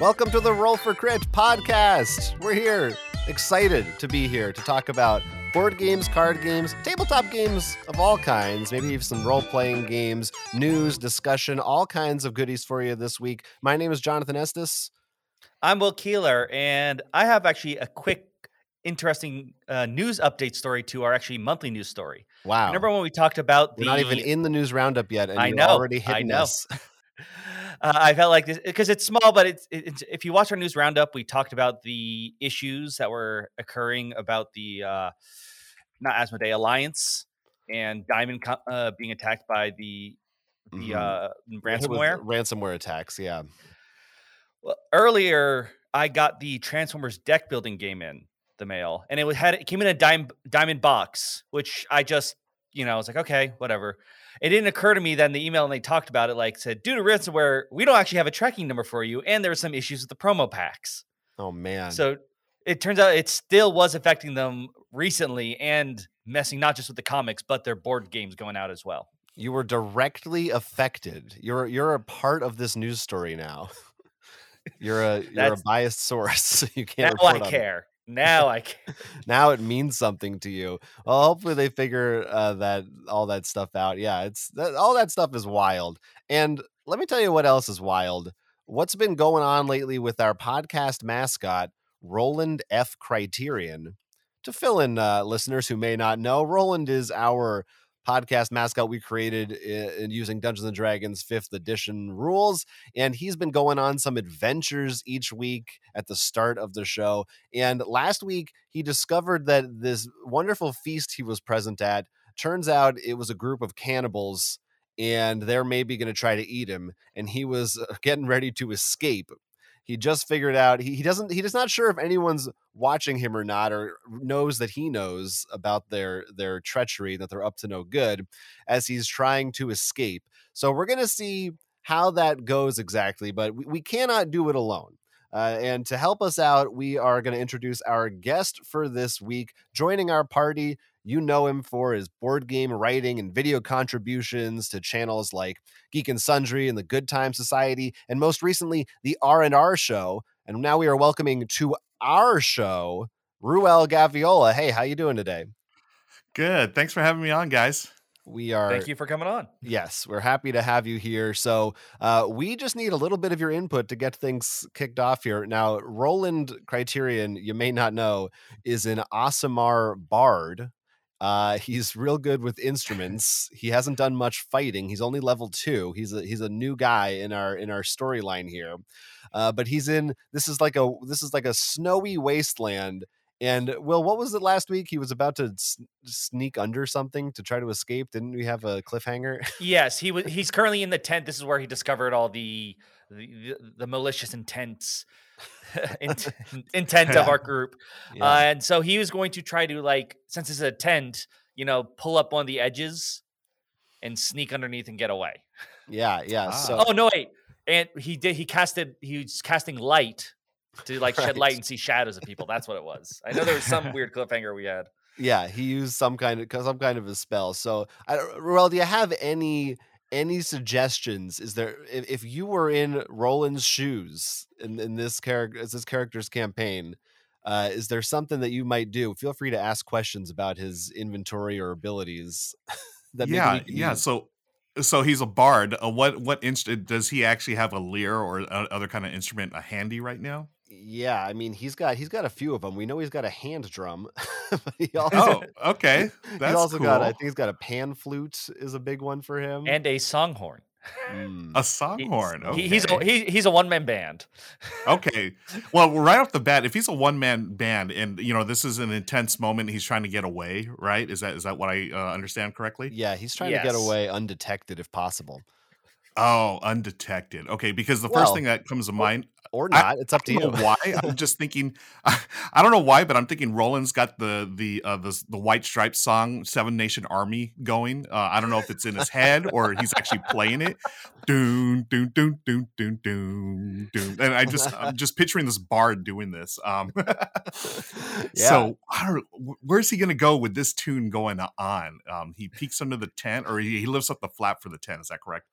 Welcome to the Roll for Crit podcast. We're here, excited to be here to talk about board games, card games, tabletop games of all kinds, maybe even some role playing games, news, discussion, all kinds of goodies for you this week. My name is Jonathan Estes. I'm Will Keeler, and I have actually a quick, interesting uh, news update story to our actually monthly news story. Wow. Remember when we talked about We're the? not even in the news roundup yet, and I know, already I hitting know. us. uh, I felt like this because it's small, but it's, it's if you watch our news roundup, we talked about the issues that were occurring about the uh, not Asmodee Alliance and Diamond uh, being attacked by the the Mhm. uh, ransomware. ransomware attacks, yeah. Well, earlier I got the Transformers deck building game in the mail, and it was had it came in a dime, diamond box, which I just you know I was like, okay, whatever. It didn't occur to me then the email and they talked about it, like said, due to ransomware, we don't actually have a tracking number for you, and there were some issues with the promo packs. Oh man. So it turns out it still was affecting them recently and messing not just with the comics, but their board games going out as well. you were directly affected. You're you're a part of this news story now. you're a you're a biased source. you can't Now I report on it. care. Now I care. now it means something to you. Well, hopefully they figure uh, that all that stuff out. Yeah, it's that, all that stuff is wild. And let me tell you what else is wild. What's been going on lately with our podcast mascot, Roland F. Criterion? To fill in uh, listeners who may not know, Roland is our podcast mascot we created in using Dungeons and Dragons 5th edition rules. And he's been going on some adventures each week at the start of the show. And last week, he discovered that this wonderful feast he was present at turns out it was a group of cannibals and they're maybe going to try to eat him. And he was uh, getting ready to escape. He just figured out he, he doesn't he is not sure if anyone's watching him or not or knows that he knows about their their treachery that they're up to no good as he's trying to escape. So we're to see how that goes exactly, but we, we cannot do it alone. Uh, and to help us out, we are going to introduce our guest for this week. Joining our party, you know him for his board game writing and video contributions to channels like Geek and Sundry and the Good Time Society, and most recently the R and R Show. And now we are welcoming to our show Ruel Gaviola. Hey, how you doing today? Good. Thanks for having me on, guys. We are Thank you for coming on. Yes, we're happy to have you here. So, uh, we just need a little bit of your input to get things kicked off here. Now, Roland Criterion, you may not know, is an Aasimar bard. Uh, he's real good with instruments. he hasn't done much fighting. He's only level two. He's a he's a new guy in our in our storyline here. Uh, but he's in this is like a this is like a snowy wasteland. And Will, what was it last week? He was about to s- sneak under something to try to escape. Didn't we have a cliffhanger? Yes, he was. He's currently in the tent. This is where he discovered all the the, the malicious intents int- intent of our group. Yeah. Uh, and so he was going to try to like, since it's a tent, you know, pull up on the edges and sneak underneath and get away. yeah, yeah. Ah. So Oh no, wait! And he did. He casted. He was casting light to like shed light and see shadows of people. That's what it was. I know there was some weird cliffhanger we had. yeah, he used some kind of some kind of a spell. So, I, Ruel, do you have any any suggestions? Is there if, if you were in Roland's shoes in, in this character as this character's campaign? Uh, is there something that you might do? Feel free to ask questions about his inventory or abilities. that yeah, yeah. use. So, so he's a bard. Uh, what what instrument does he actually have a lyre or a, other kind of instrument uh, handy right now? Yeah. I mean, he's got he's got a few of them. We know he's got a hand drum. but he also, Oh, okay. he's That's also got. I think he's got a pan flute is a big one for him. And a songhorn. Mm. A He's- songhorn. Okay. he- he's a, he, he's a one man band. okay. Well, right off the bat, if he's a one man band, and you know this is an intense moment, he's trying to get away. Right? Is that is that what I uh, understand correctly? Yeah, he's trying to get away undetected if possible, Oh, undetected. Okay, because the Well, first thing that comes to mind or I- not. it's up to I you. why. I'm just thinking. I don't know why, but I'm thinking Roland's got the the uh, the the White Stripes song "Seven Nation Army" going. Uh, I don't know if it's in his head or he's actually playing it. Doon doon doon doon doon doon doon. And I just I'm just picturing this bard doing this. Um, yeah. So I don't, where's he going to go with this tune going on? Um, he peeks under the tent, or he, he lifts up the flap for the tent. Is that correct?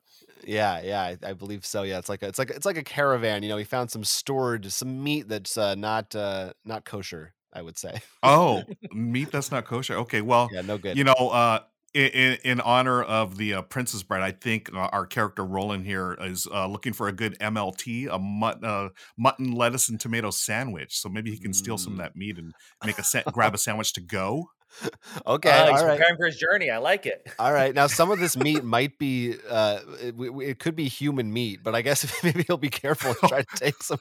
Yeah, yeah, I, I believe so. Yeah, it's like a, it's like it's like a caravan. You know, he found some stored some meat that's uh, not uh, not kosher. I would say. Oh, meat that's not kosher. Okay, well, Yeah, no good. you know, uh, in, in honor of the uh, Princess Bride, I think uh, our character Roland here is uh, looking for a good MLT, a mut- uh, mutton, lettuce, and tomato sandwich. So maybe he can steal some of Mm. that meat and make a sa- grab a sandwich to go. okay, Uh, all right. preparing for his journey. I like it. All right. Now, some of this meat might be, uh, it, it could be human meat, but I guess maybe he'll be careful and try to take some.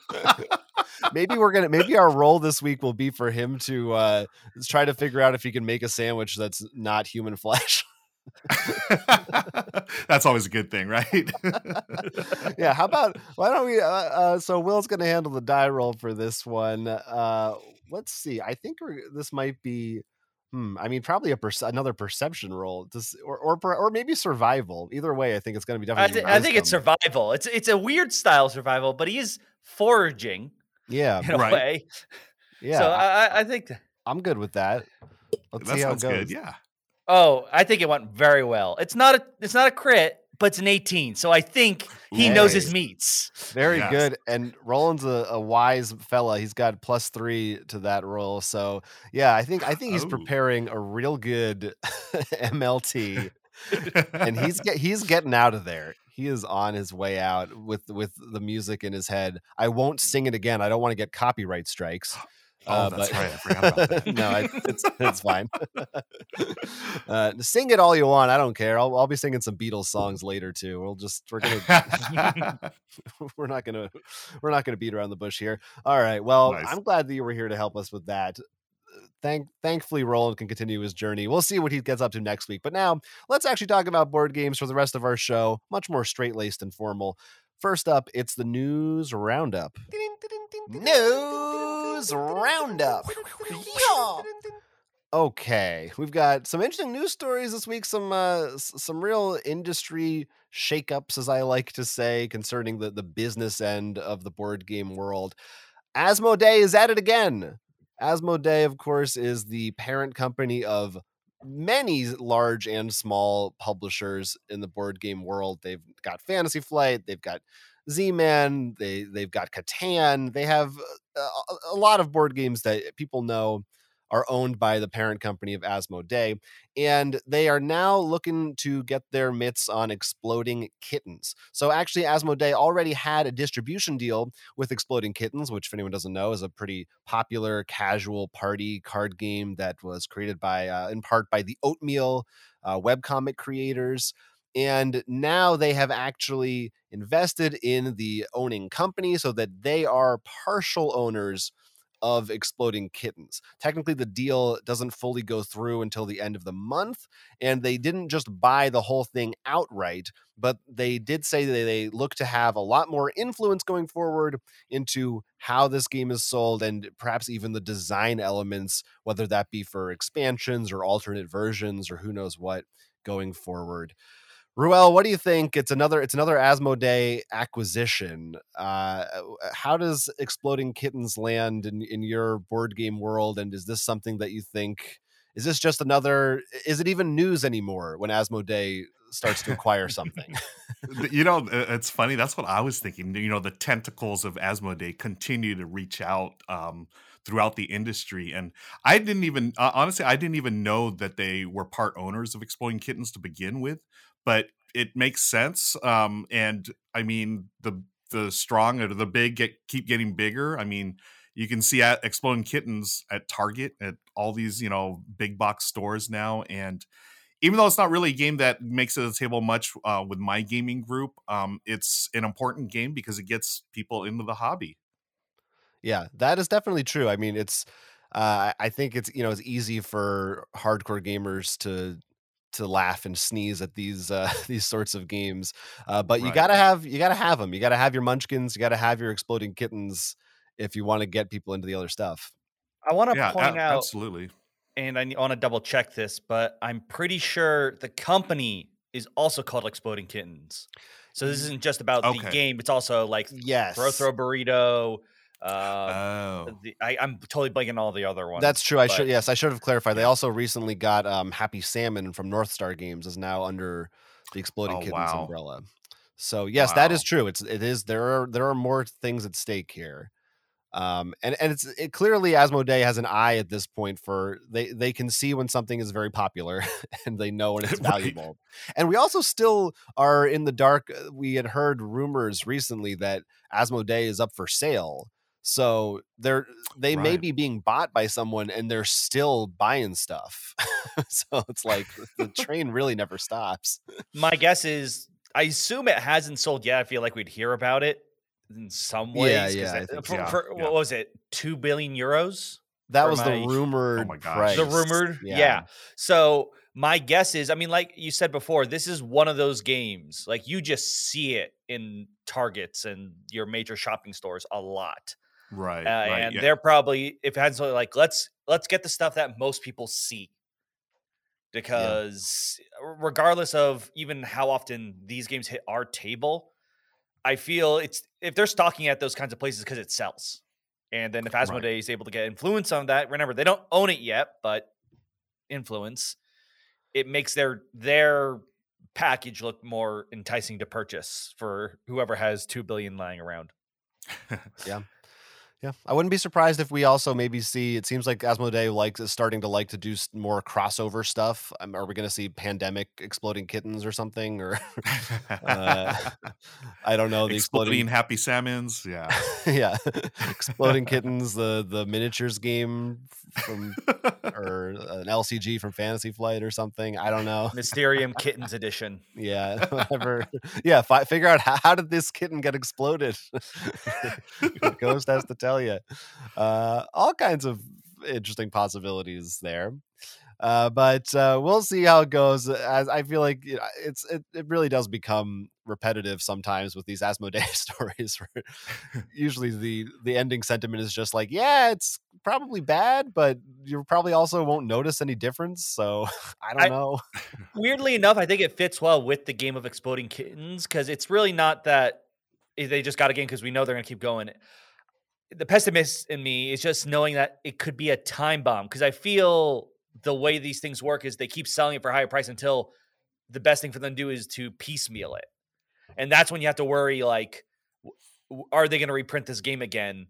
maybe we're gonna, maybe our role this week will be for him to uh, try to figure out if he can make a sandwich that's not human flesh. That's always a good thing, right? yeah. How about why don't we? Uh, uh, so Will's gonna handle the die roll for this one. Uh, let's see. I think we're, this might be. Hmm, I mean, probably a perce- another perception roll, Does, or or or maybe survival. Either way, I think it's going to be I, definitely. I think it's survival. It's it's a weird style survival, but he is foraging Yeah, in a Right. way. yeah. so I, I, I- I think. I'm good with that. Let's that see how it goes. good. Yeah. Oh, I think it went very well. It's not a it's not a crit, but it's an 18. So I think he knows his meats. Very Yes. good. And Roland's a, a wise fella. He's got plus three to that roll. So yeah, I think I think he's Oh. preparing a real good MLT, and he's get, he's getting out of there. He is on his way out with with the music in his head. I won't sing it again. I don't want to get copyright strikes. Oh, Uh, that's but- right. I forgot about that. no, I, it's it's fine. uh, sing it all you want. I don't care. I'll I'll be singing some Beatles songs later too. We'll just we're gonna we're not gonna we're not gonna beat around the bush here. All right. Well, Nice. I'm glad that you were here to help us with that. Thank thankfully Roland can continue his journey. We'll see what he gets up to next week. But now let's actually talk about board games for the rest of our show. Much more straight laced and formal. First up, it's the news roundup. News roundup. Okay, we've got some interesting news stories this week. Some uh, some real industry shakeups, as I like to say, concerning the the business end of the board game world. Asmodee is at it again. Asmodee, of course, is the parent company of many large and small publishers in the board game world. They've got Fantasy Flight, they've got Z-Man, they they've got Catan. They have uh, a, a lot of board games that people know are owned by the parent company of Asmodee, and they are now looking to get their mitts on Exploding Kittens. So actually, Asmodee already had a distribution deal with Exploding Kittens, which, if anyone doesn't know, is a pretty popular casual party card game that was created by, uh, in part, by the Oatmeal uh, webcomic creators. And now they have actually invested in the owning company so that they are partial owners of Exploding Kittens. Technically, the deal doesn't fully go through until the end of the month, and they didn't just buy the whole thing outright, but they did say that they look to have a lot more influence going forward into how this game is sold and perhaps even the design elements, whether that be for expansions or alternate versions or who knows what going forward. Ruel, what do you think? It's another it's another Asmodee acquisition. Uh, how does Exploding Kittens land in, in your board game world? And is this something that you think is this just another is it even news anymore when Asmodee starts to acquire something? You know, it's funny. That's what I was thinking. You know, the tentacles of Asmodee continue to reach out um, throughout the industry, and I didn't even uh, honestly, I didn't even know that they were part owners of Exploding Kittens to begin with. But it makes sense, um, and I mean the the strong or the big get keep getting bigger. I mean, you can see at Exploding Kittens at Target at all these you know big box stores now, and even though it's not really a game that makes it to the table much uh, with my gaming group, um, it's an important game because it gets people into the hobby. Yeah, that is definitely true. I mean, it's uh, I think it's you know it's easy for hardcore gamers to to laugh and sneeze at these uh, these sorts of games, uh, but you gotta have you gotta have them. You gotta have your Munchkins. You gotta have your exploding kittens if you want to get people into the other stuff. I want to Yeah, point a- out, absolutely. and I want to double check this, but I'm pretty sure the company is also called Exploding Kittens. So this isn't just about the game; it's also like Yes, Throw Throw Burrito. Uh, Oh, the, I, I'm totally blanking all the other ones. That's true. I should yes, I should have clarified. They also recently got um, Happy Salmon from North Star Games is now under the Exploding Oh, Kittens wow. umbrella. So yes, that is true. It's it is there are there are more things at stake here. Um, and and it's it clearly Asmodee has an eye at this point for they they can see when something is very popular and they know when it's Right. valuable. And we also still are in the dark. uh, We had heard rumors recently that Asmodee is up for sale. So they're they may be being bought by someone and they're still buying stuff. so it's like the train really never stops. My guess is, I assume it hasn't sold yet. I feel like we'd hear about it in some ways. Yeah, yeah, that- think for, so. for- Yeah. what was it? Two billion euros. That was the my- Oh my gosh. price. The rumored, yeah. So my guess is, I mean, like you said before, this is one of those games. Like you just see it in Targets and your major shopping stores a lot, Right. uh, right. and yeah. they're probably if it had something like let's let's get the stuff that most people see, because regardless of even how often these games hit our table, I feel it's if they're stocking at those kinds of places because it sells. And then if Asmodee is able to get influence on that, remember they don't own it yet, but influence, it makes their their package look more enticing to purchase for whoever has two billion lying around. Yeah, I wouldn't be surprised if we also maybe see. It seems like Asmodee likes is starting to like to do more crossover stuff. Um, are we going to see Pandemic exploding kittens or something? Or uh, I don't know the Exploding exploding. happy salmons. Yeah. yeah, exploding kittens. The the miniatures game from or an LCG from Fantasy Flight or something. I don't know. Mysterium Kittens Edition. Yeah, whatever. yeah, fi- figure out how, how did this kitten get exploded. Ghost has to tell you. Uh, all kinds of interesting possibilities there. Uh, but uh, we'll see how it goes. As I feel like you know, it's it, it really does become repetitive sometimes with these Asmodee stories. Where usually the the ending sentiment is just like, yeah, it's probably bad, but you probably also won't notice any difference. So I don't I- know. Weirdly enough, I think it fits well with the game of exploding kittens because it's really not that eh, they just got a game because we know they're going to keep going. The pessimist in me is just knowing that it could be a time bomb because I feel the way these things work is they keep selling it for a higher price until the best thing for them to do is to piecemeal it. And that's when you have to worry like, are they going to reprint this game again?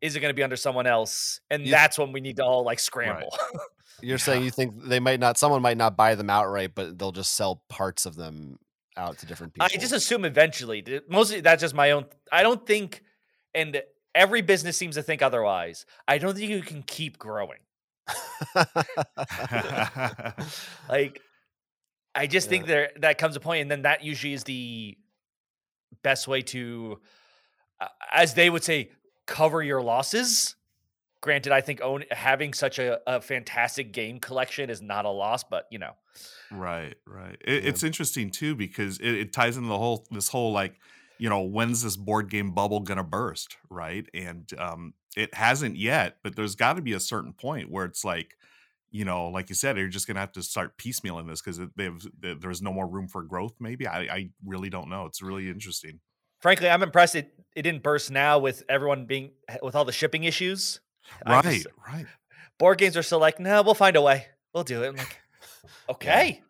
Is it going to be under someone else? And that's when we need to all like scramble. You're saying you think they might not, someone might not buy them outright, but they'll just sell parts of them out to different people. I just assume eventually. Mostly that's just my own. I don't think, and every business seems to think otherwise. I don't think you can keep growing. Like, I just think there that comes a point, and then that usually is the best way to, uh, as they would say, cover your losses. Granted, I think own having such a, a fantastic game collection is not a loss, but you know, Right, right. It, Yeah. It's interesting too because it, it ties into the whole this whole like you know when's this board game bubble gonna burst, right? And um, it hasn't yet, but there's got to be a certain point where it's like you know, like you said, you're just gonna have to start piecemealing this because they've there- there's no more room for growth. Maybe I, I really don't know. It's really interesting. frankly, I'm impressed it it didn't burst now with everyone being with all the shipping issues. Right, just- right. board games are still like, no, we'll find a way. We'll do it. I'm like, okay.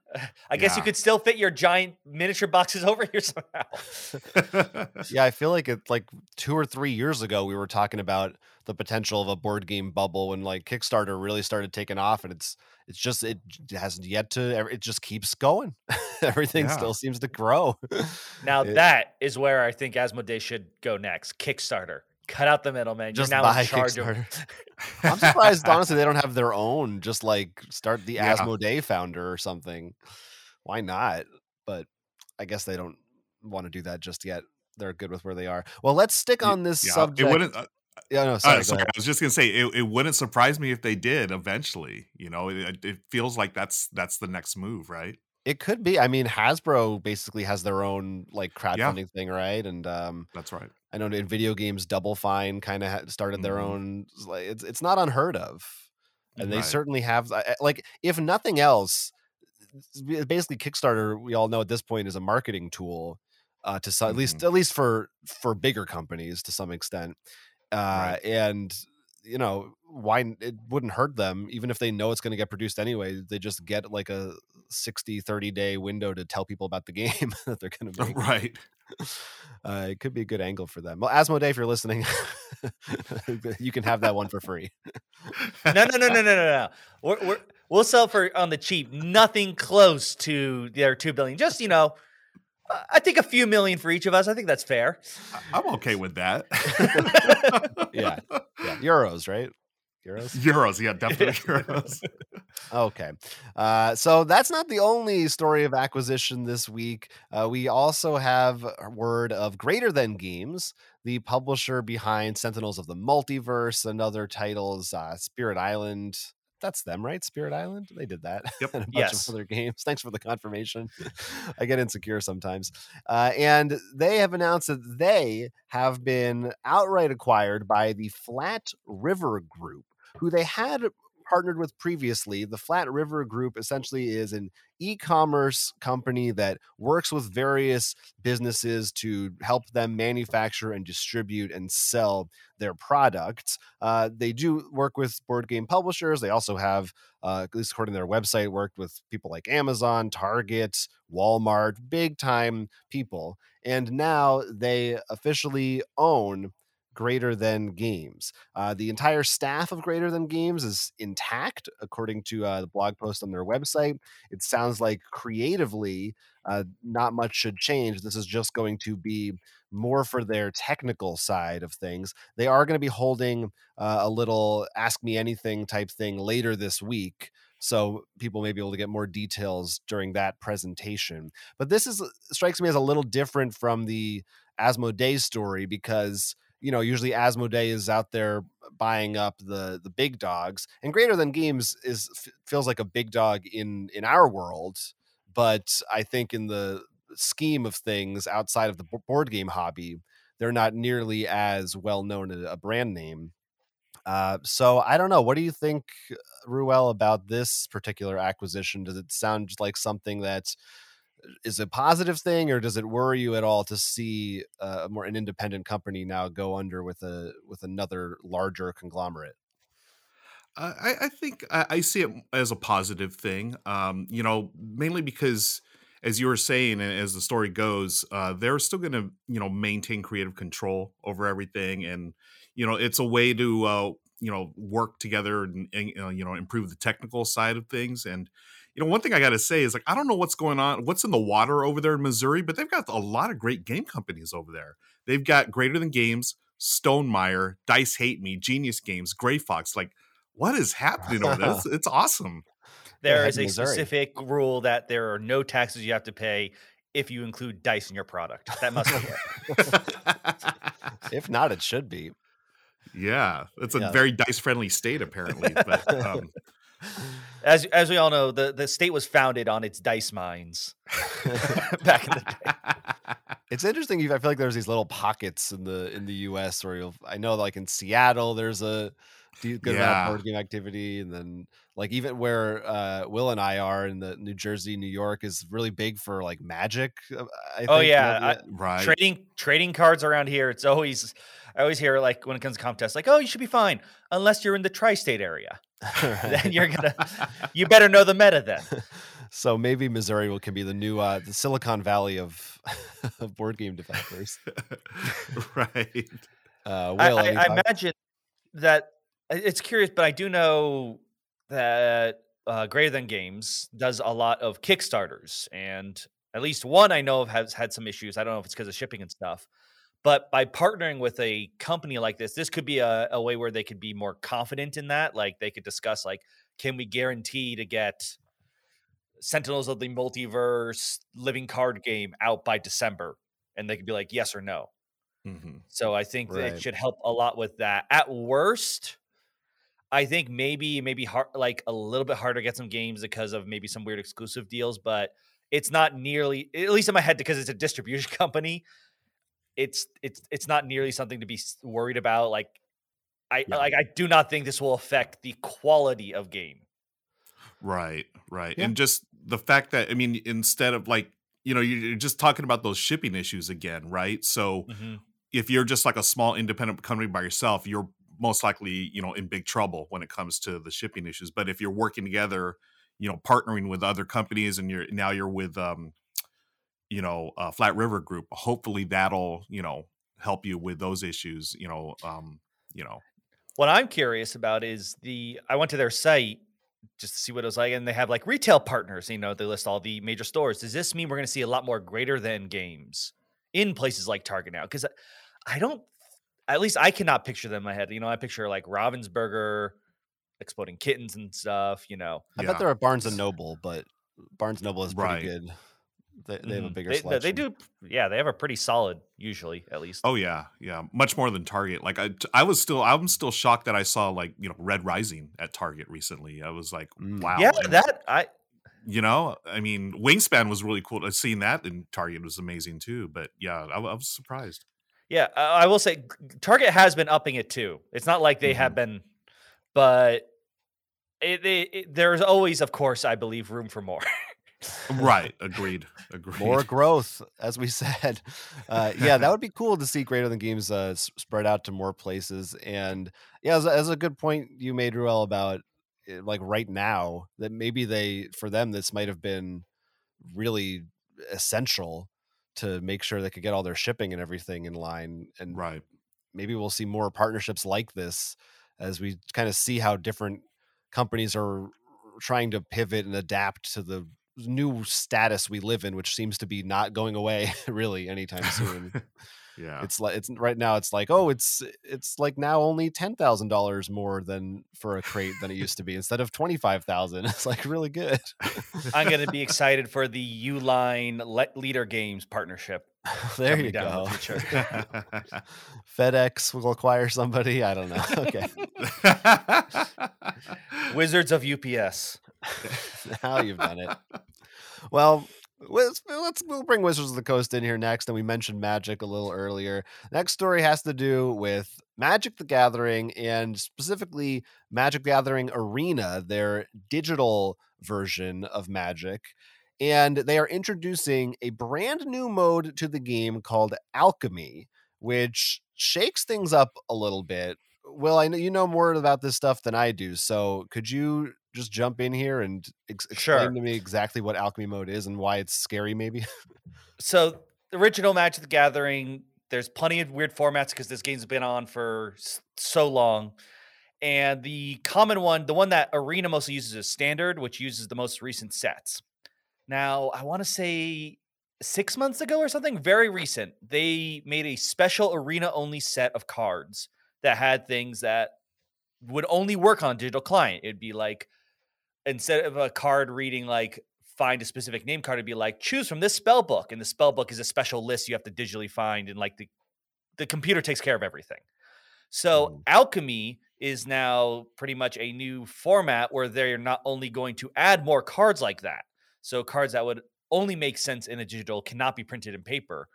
I guess you could still fit your giant miniature boxes over here somehow. yeah, I feel like it like two or three years ago we were talking about the potential of a board game bubble when like Kickstarter really started taking off, and it's it's just it hasn't yet to ever- it just keeps going. Everything Yeah. still seems to grow. Now It- that is where I think Asmodee should go next. Kickstarter. Cut out the middleman. just You're now buy in charge of I'm surprised, honestly, they don't have their own. Just like start the Yeah. Asmodee founder or something. Why not? But I guess they don't want to do that just yet. They're good with where they are. Well, let's stick on this yeah, subject. It wouldn't. Uh, yeah, no, uh, sorry. go sorry. I was just gonna say it, it wouldn't surprise me if they did eventually. You know, it, it feels like that's that's the next move, right? It could be. I mean, Hasbro basically has their own like crowdfunding thing, right? And um, That's right. I know in video games, Double Fine kind of started their Mhm. own. Like, it's it's not unheard of, and they Right. certainly have. Like, if nothing else, basically Kickstarter. We all know at this point is a marketing tool, uh, to some, at least Mm-hmm. at least for for bigger companies to some extent, uh, Right. and you know why it wouldn't hurt them even if they know it's going to get produced anyway. They just get like a 60 30 day window to tell people about the game that they're going to make. right. Uh, it could be a good angle for them. Well, Asmodee, if you're listening, you can have that one for free. no, no, no, no, no, no, no. We're, we're, we'll sell for on the cheap. Nothing close to their two billion. Just you know, I think a few million for each of us. I think that's fair. I'm okay with that. yeah, yeah, euros, right? Euros. Euros, yeah, definitely euros. Okay. Uh, so that's not the only story of acquisition this week. Uh, we also have word of Greater Than Games, the publisher behind Sentinels of the Multiverse and other titles, uh, Spirit Island. That's them, right? Spirit Island? They did that. Yep. and a bunch Yes. of other games. Thanks for the confirmation. I get insecure sometimes. Uh, and they have announced that they have been outright acquired by the Flat River Group, who they had partnered with previously. The Flat River Group essentially is an e commerce company that works with various businesses to help them manufacture and distribute and sell their products. Uh, they do work with board game publishers. They also have, uh, at least according to their website, worked with people like Amazon, Target, Walmart, big time people. And now they officially own Greater Than Games. Uh, the entire staff of Greater Than Games is intact, according to uh, the blog post on their website. It sounds like creatively, uh, not much should change. This is just going to be more for their technical side of things. They are going to be holding uh, a little Ask Me Anything type thing later this week. So people may be able to get more details during that presentation. But this is strikes me as a little different from the Asmodee story because you know usually Asmodee is out there buying up the the big dogs, and Greater Than Games is feels like a big dog in in our world, but I think in the scheme of things outside of the bo- board game hobby, they're not nearly as well known a, a brand name. Uh, so I don't know. What do you think, Ruel, about this particular acquisition? Does it sound like something that is it a positive thing, or does it worry you at all to see uh, more an independent company now go under with a with another larger conglomerate? I, I think I, I see it as a positive thing. Um, you know, mainly because, as you were saying, and as the story goes, uh, they're still going to you know maintain creative control over everything, and you know it's a way to uh, you know work together and, and uh, you know improve the technical side of things. And you know, one thing I got to say is like I don't know what's going on, what's in the water over there in Missouri, but they've got a lot of great game companies over there. They've got Greater Than Games, Stonemaier, Dice Hate Me, Genius Games, Grey Fox, like what is happening over there? It's, it's awesome. They're There ahead is in a Missouri. specific rule that there are no taxes you have to pay if you include dice in your product. That must be it. If not, it should be. yeah, it's a Yeah. very dice friendly state apparently. But um, As as we all know, the, the state was founded on its dice mines back in the day. It's interesting. I feel like there's these little pockets in the in the U.S. where you'll. I know, like in Seattle, there's a de- good amount of board game activity, and then like even where uh, Will and I are in the New Jersey, New York is really big for like magic. uh, I Oh, think, yeah. I- right. Trading trading cards around here, it's always I always hear like when it comes to contests, like, oh, you should be fine unless you're in the tri-state area. then you're gonna you better know the meta then. so maybe Missouri will can be the new uh, the Silicon Valley of, of board game developers. right. Uh, I, Will, I, any I imagine that it's curious, but I do know that uh, Greater Than Games does a lot of Kickstarters, and at least one I know of has had some issues. I don't know if it's because of shipping and stuff. But by partnering with a company like this, this could be a, a way where they could be more confident in that. Like they could discuss, like, can we guarantee to get Sentinels of the Multiverse living card game out by December? And they could be like, yes or no. hmm So I think that Right. it should help a lot with that. At worst, I think maybe maybe hard, like a little bit harder to get some games because of maybe some weird exclusive deals, but it's not nearly at least in my head because it's a distribution company. It's it's it's not nearly something to be worried about. Like I Yeah. like I do not think this will affect the quality of game. Right. Right. Yeah. And just the fact that I mean, instead of like you know, you're just talking about those shipping issues again, right? So Mhm. if you're just like a small independent company by yourself, you're most likely you know in big trouble when it comes to the shipping issues. But if you're working together, you know, partnering with other companies, and you're now you're with um, you know, uh, Flat River Group, hopefully that'll you know help you with those issues. You know, um, you know. What I'm curious about is the I went to their site just to see what it was like, and they have like retail partners. You know, they list all the major stores. Does this mean we're going to see a lot more greater than games in places like Target now? Because I don't, at least I cannot picture them in my head. You know, I picture like Ravensburger, exploding kittens and stuff. You know, I Yeah. bet there are Barnes and Noble, but Barnes and Noble is pretty Right. good. They, they have a Mhm. bigger they, they- selection. they do, yeah, they have a pretty solid usually at least. Oh yeah, yeah, much more than Target. Like I, I was still, I'm still shocked that I saw like you know Red Rising at Target recently. I was like, Mm. wow, yeah, And, that I you know, I mean, Wingspan was really cool. Seeing that in Target was amazing too. But yeah, I, I was surprised. Yeah, uh, I will say Target has been upping it too. It's not like they Mm-hmm. have been, but it, it, it- there's always, of course, I believe, room for more. Right, agreed, agreed. more growth, as we said. Uh, yeah, that would be cool to see greater than games uh, spread out to more places. And yeah, as, a- as a good point you made, Ruel, about eh, like right now that maybe they for them this might have been really essential to make sure they could get all their shipping and everything in line. And right. maybe we'll see more partnerships like this as we kind of see how different companies are trying to pivot and adapt to the new status we live in which seems to be not going away really anytime soon yeah. it's like it's right now it's like oh it's it's like now only $10,000 more than for a crate than it used to be instead of 25,000 it's like really good I'm going to be excited for the Uline Le- Leder Games partnership. there coming you go the. FedEx will acquire somebody I don't know okay Wizards of UPS. now you've done it. Well, let's, let's we'll bring Wizards of the Coast in here next, and we mentioned Magic a little earlier. Next story has to do with Magic the Gathering and specifically Magic Gathering Arena, their digital version of Magic. And they are introducing a brand new mode to the game called Alchemy, which shakes things up a little bit. Will, I know you know more about this stuff than I do, so could you just jump in here and ex- explain Sure. to me exactly what alchemy mode is and why it's scary? Maybe. So, the original Magic of the Gathering, there's plenty of weird formats because this game's been on for so long. And the common one, the one that Arena mostly uses is standard, which uses the most recent sets. Now, I want to say six months ago or something, very recent, they made a special Arena only set of cards that had things that would only work on digital client. It'd be like, instead of a card reading like find a specific name card, it'd be like choose from this spell book, and the spell book is a special list you have to digitally find, and like the the computer takes care of everything. So Mm. alchemy is now pretty much a new format where they're not only going to add more cards like that, so cards that would only make sense in a digital cannot be printed in paper,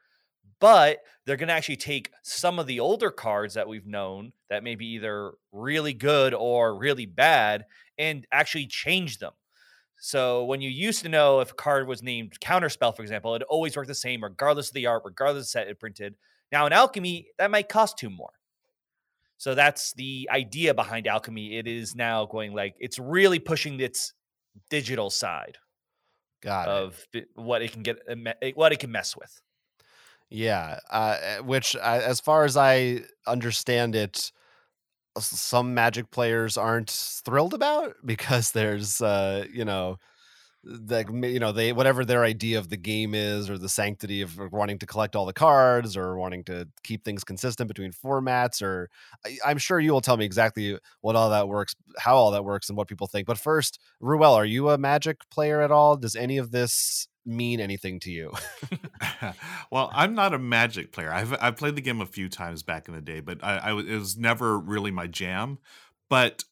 but they're going to actually take some of the older cards that we've known that may be either really good or really bad and actually change them. So when you used to know if a card was named Counterspell, for example, it always worked the same regardless of the art, regardless of the set it printed. Now in Alchemy, that might cost two more. So that's the idea behind Alchemy. It is now going like it's really pushing its digital side Got it. of the- what it can get, uh, what it can mess with. Yeah, uh, eh, which, uh, as far as I understand it, some Magic players aren't thrilled about because there's, uh, you know, like you know they whatever their idea of the game is or the sanctity of wanting to collect all the cards or wanting to keep things consistent between formats or I, i'm sure you will tell me exactly what all that works how all that works and what people think but first ruel are you a magic player at all? Does any of this mean anything to you well, I'm not a Magic player. I've I've played the game a few times back in the day, but I, I was- it was never really my jam. But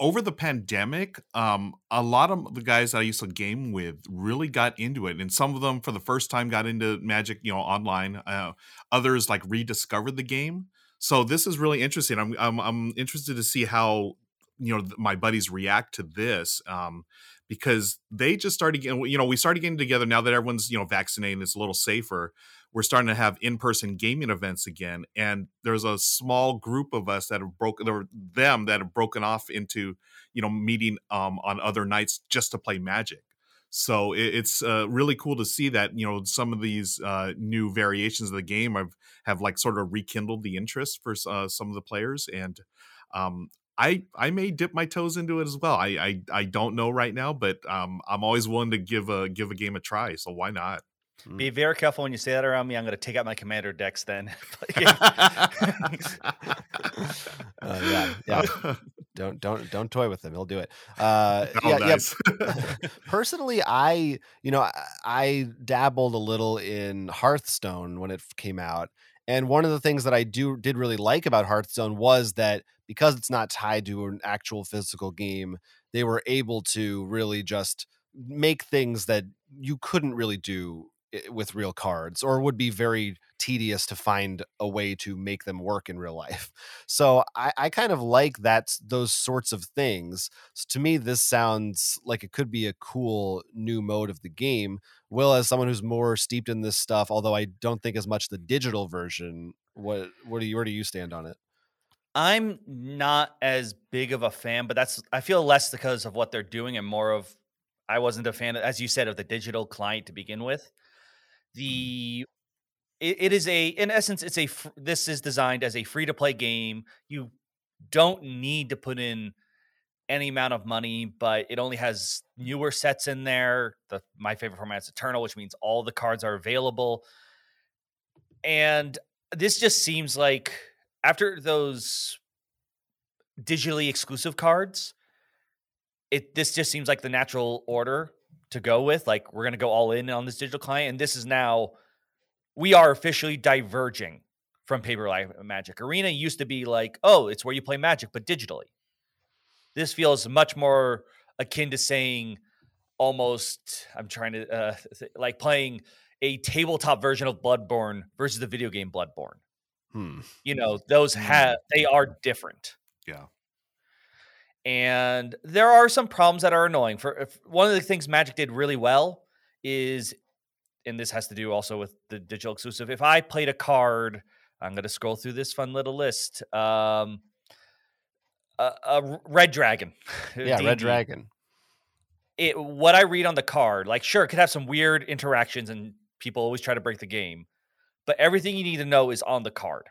over the pandemic, um, a lot of the guys I used to game with really got into it, and some of them for the first time got into Magic, you know, online. Uh, others like rediscovered the game. So this is really interesting. I'm I'm, I'm interested to see how you know my buddies react to this. Um, because they just started getting you know we started getting together now that everyone's you know vaccinated and it's a little safer we're starting to have in-person gaming events again and there's a small group of us that have broken there them that have broken off into you know meeting um, on other nights just to play magic. So it, it's uh, really cool to see that you know some of these uh, new variations of the game have have like sort of rekindled the interest for uh, some of the players and um, I I may dip my toes into it as well. I I, I don't know right now, but um, I'm always willing to give a give a game a try. So why not? Be very careful when you say that around me. I'm going to take out my commander decks then. uh, yeah, yeah. Don't don't don't toy with him. He'll do it. Uh, Oh, yeah, nice. yeah. Personally, I you know I, I dabbled a little in Hearthstone when it came out, and one of the things that I do did really like about Hearthstone was that because it's not tied to an actual physical game, they were able to really just make things that you couldn't really do with real cards or would be very tedious to find a way to make them work in real life. So I, I kind of like that those sorts of things. So to me, this sounds like it could be a cool new mode of the game. Will, as someone who's more steeped in this stuff, although I don't think as much the digital version. What what do you where do you stand on it? I'm not as big of a fan, but that's I feel less because of what they're doing and more of I wasn't a fan, as you said, of the digital client to begin with. The it, it is a in essence it's a this is designed as a free to play game. You don't need to put in any amount of money, but it only has newer sets in there. The my favorite format is Eternal, which means all the cards are available. And this just seems like after those digitally exclusive cards, it this just seems like the natural order to go with. Like we're gonna go all in on this digital client, and this is now we are officially diverging from paper life magic. Arena used to be like, oh, it's where you play magic, but digitally. This feels much more akin to saying almost I'm trying to uh, like playing a tabletop version of Bloodborne versus the video game Bloodborne. Hmm. You know, those have they are different. yeah. And there are some problems that are annoying. For if, one of the things Magic did really well is, and this has to do also with the digital exclusive. If I played a card, I'm going to scroll through this fun little list. Um, a, a red dragon. Yeah, D&D. Red Dragon. It what I read on the card, like sure, it could have some weird interactions, and people always try to break the game. But everything you need to know is on the card.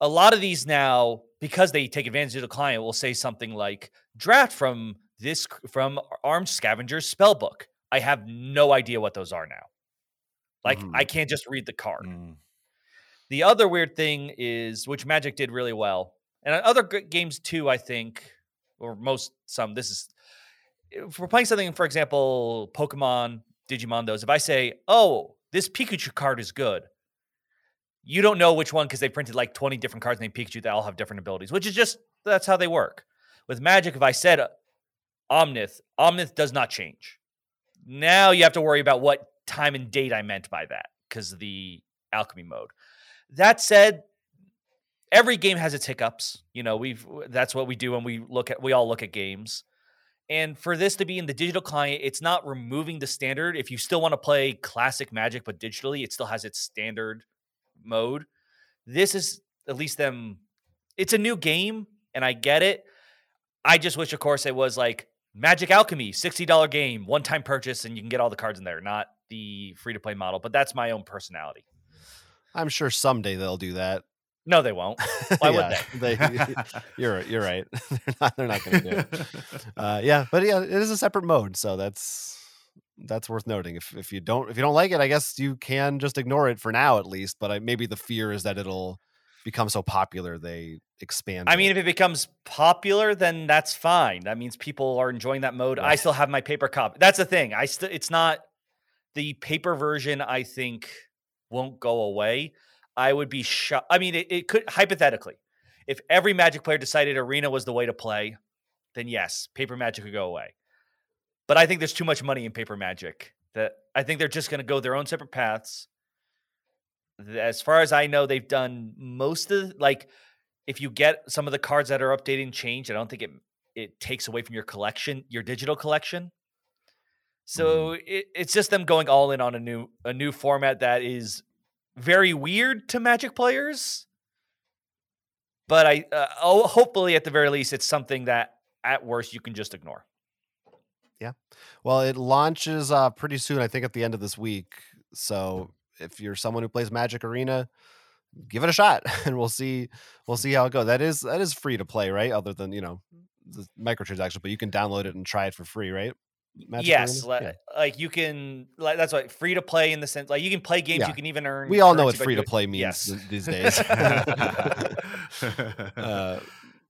A lot of these now, because they take advantage of the client, will say something like draft from this from Arms Scavenger's spellbook. I have no idea what those are now. Like Mhm. I can't just read the card. Mm. The other weird thing is, which Magic did really well, and other games too, I think, or most some. This is if we're playing something, for example, Pokemon, Digimondos. If I say, "Oh, this Pikachu card is good," you don't know which one because they printed like twenty different cards named Pikachu that all have different abilities, which is just that's how they work. With Magic, if I said uh, Omnath, Omnath does not change. Now you have to worry about what time and date I meant by that because of the alchemy mode. That said, every game has its hiccups. You know, we've that's what we do when we look at we all look at games. And for this to be in the digital client, it's not removing the standard. If you still want to play classic Magic but digitally, it still has its standard mode. This is at least them it's a new game and I get it. I just wish of course it was like Magic Alchemy, $60 game, one-time purchase and you can get all the cards in there, not the free-to-play model, but that's my own personality. I'm sure someday they'll do that. No, they won't. Why would they? you're you're right. they're not not going to do it. Uh, yeah, but yeah, it is a separate mode, so that's that's worth noting. If if you don't if you don't like it, I guess you can just ignore it for now at least. But I, maybe the fear is that it'll become so popular they expand. I mean, if it becomes popular, then that's fine. That means people are enjoying that mode. I still have my paper copy. That's the thing. I still it's not the paper version. I think won't go away. I would be shocked. I mean, it, it could hypothetically, if every Magic player decided Arena was the way to play, then yes, paper Magic could go away. But I think there's too much money in paper Magic that I think they're just going to go their own separate paths. As far as I know, they've done most of like if you get some of the cards that are updating change, I don't think it it takes away from your collection, your digital collection. Mm-hmm. So it, it's just them going all in on a new a new format that is very weird to Magic players. But I uh, oh, hopefully at the very least it's something that at worst you can just ignore. Well, it launches uh, pretty soon, I think at the end of this week. So if you're someone who plays Magic Arena, give it a shot and we'll see we'll see how it goes. That is that is free to play, right? Other than, you know, the microtransaction, but you can download it and try it for free, right? Magic yes, li- Yeah. like you can like that's like free to play in the sense like you can play games Yeah. you can even earn. We all know what free to play means Yes. these days. uh,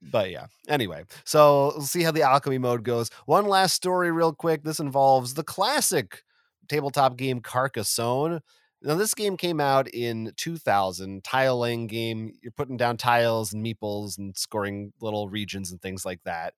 but yeah. Anyway, so we'll see how the alchemy mode goes. One last story, real quick. This involves the classic tabletop game Carcassonne. Now, this game came out in 2000, tile laying game. You're putting down tiles and meeples and scoring little regions and things like that.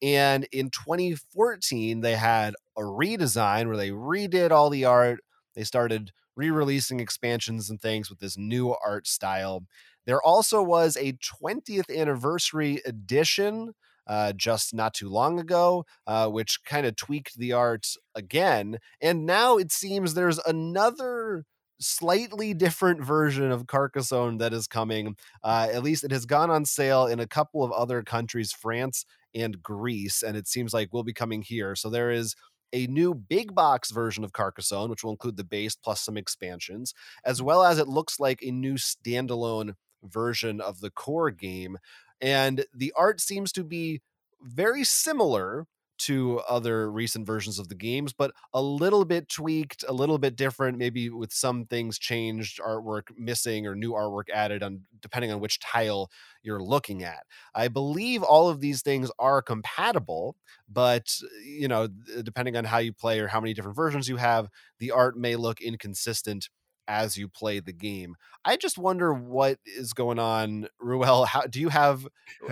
And in 2014, they had a redesign where they redid all the art. They started re releasing expansions and things with this new art style. There also was a 20th anniversary edition uh, just not too long ago, uh, which kind of tweaked the art again. And now it seems there's another slightly different version of Carcassonne that is coming. Uh, at least it has gone on sale in a couple of other countries, France and Greece, and it seems like will be coming here. So there is a new big box version of Carcassonne, which will include the base plus some expansions, as well as it looks like a new standalone version of the core game. And the art seems to be very similar to other recent versions of the games, but a little bit tweaked, a little bit different, maybe with some things changed, artwork missing, or new artwork added on depending on which tile you're looking at. I believe all of these things are compatible, but you know, depending on how you play or how many different versions you have, the art may look inconsistent as you play the game. I just wonder what is going on, Ruel. How do you have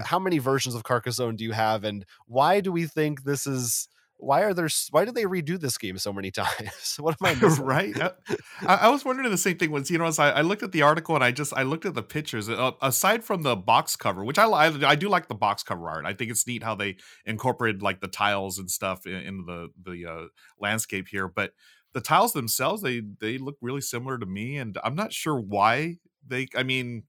how many versions of Carcassonne do you have and why do we think this is why are there why did they redo this game so many times? what am I missing? right? I, I was wondering the same thing. Was you know, as I, I looked at the article and I just I looked at the pictures. Uh, aside from the box cover, which I, li- I do like the box cover art. I think it's neat how they incorporated like the tiles and stuff in, in the the uh, landscape here. But the tiles themselves, they they look really similar to me, and I'm not sure why they. I mean.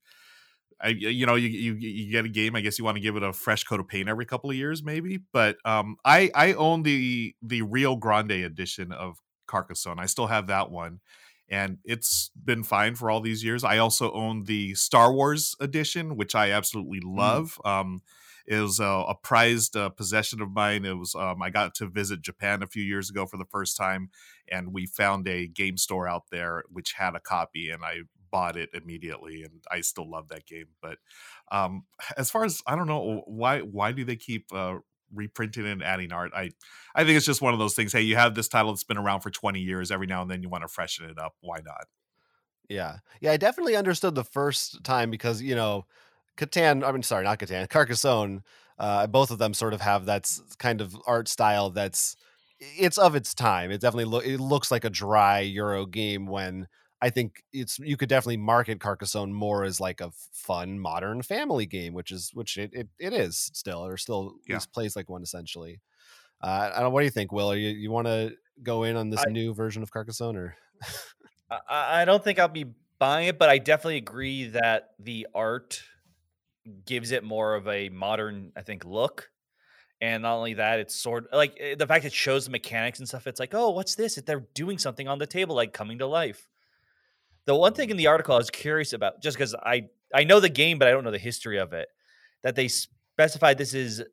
I, you know, you, you you get a game. I guess you want to give it a fresh coat of paint every couple of years, maybe. But um, I I own the the Rio Grande edition of Carcassonne. I still have that one, and it's been fine for all these years. I also own the Star Wars edition, which I absolutely love. Um, it was a, a prized uh, possession of mine. It was um, I got to visit Japan a few years ago for the first time, and we found a game store out there which had a copy, and I bought it immediately, and I still love that game. But um, as far as I don't know why why do they keep uh, reprinting and adding art? I I think it's just one of those things. Hey, you have this title that's been around for 20 years. Every now and then you want to freshen it up. Why not? Yeah. Yeah, I definitely understood the first time because, you know, Catan, I mean, sorry, not Catan, Carcassonne, uh, both of them sort of have that kind of art style that's, it's of its time. It definitely lo- it looks like a dry Euro game when I think it's, you could definitely market Carcassonne more as like a fun modern family game, which is, which it, it, it is still, or still Yeah. plays like one essentially. Uh, I don't, what do you think, Will? Are you, you want to go in on this I- new version of Carcassonne or? I, I don't think I'll be buying it, but I definitely agree that the art gives it more of a modern, I think, look. And not only that, it's sort like eh, the fact it shows the mechanics and stuff. It's like, oh, what's this? They're doing something on the table, like coming to life. The one thing in the article I was curious about, just because I I know the game, but I don't know the history of it, that they specified this is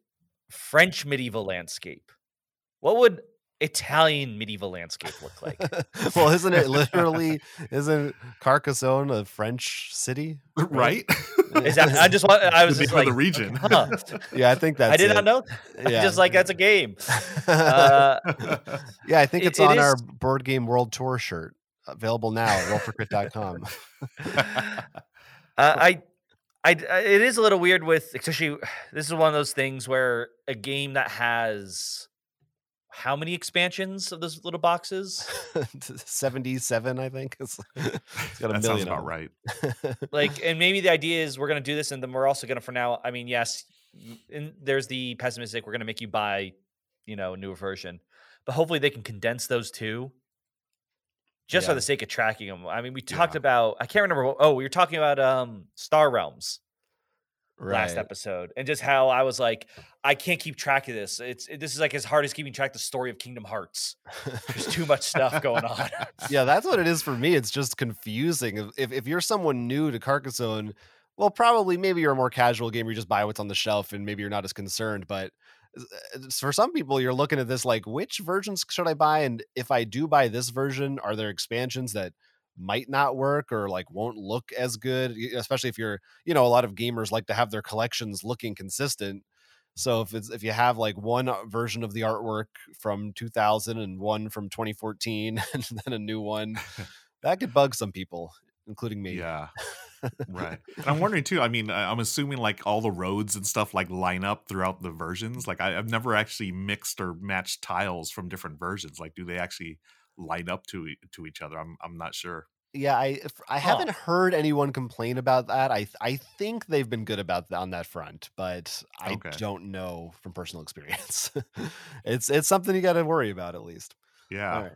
French medieval landscape. What would Italian medieval landscape look like? well, isn't it literally? Isn't Carcassonne a French city? Right? Is that I just want I was The just like the region. huh. Yeah, I think that's. I did it. not know. that. Yeah. just like that's a game. Uh, yeah, I think it's it on our is- board game world tour shirt available now at rollforcrit.com. Uh, I, I, I- it is a little weird with, especially this is one of those things where a game that has how many expansions of those little boxes? 77, I think. It's, it's got a that sounds million. about right. like, and maybe the idea is we're going to do this, and then we're also going to, for now, I mean, yes, y- and there's the pessimistic. We're going to make you buy, you know, a newer version, but hopefully they can condense those two. Just for the sake of tracking them. I mean, we talked Yeah. about. I can't remember. what- Oh, we were talking about um Star Realms. Last episode and just how I was like, I can't keep track of this. It's it- this is like as hard as keeping track of the story of Kingdom Hearts. There's too much stuff going on. yeah, that's what it is for me. It's just confusing. If if, you're someone new to Carcassonne, well, probably maybe you're a more casual gamer. You just buy what's on the shelf, and maybe you're not as concerned. But uh, for some people, you're looking at this like, which versions should I buy? And if I do buy this version, are there expansions that might not work or like won't look as good? Especially if you're, you know, a lot of gamers like to have their collections looking consistent. So if it's if you have like one uh, version of the artwork from 2000 and one from 2014 and then a new one, that could bug some people, including me. Yeah. right. And I'm wondering too. I mean, I'm assuming like all the roads and stuff like line up throughout the versions. Like I, I've never actually mixed or matched tiles from different versions. Like, do they actually line up to to each other? I'm I'm not sure. Yeah, I I haven't heard anyone complain about that. I I think they've been good about that on that front, but I Okay. don't know from personal experience. it's it's something you got to worry about at least. Yeah. All right.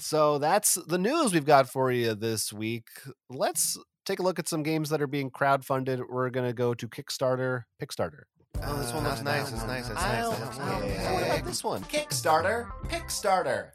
So that's the news we've got for you this week. Let's take a look at some games that are being crowdfunded. We're gonna go to Kickstarter. Kickstarter. Oh, this one looks uh, nice. It's nice. It's nice. It's nice. yeah, what about this one? Kickstarter. Kickstarter.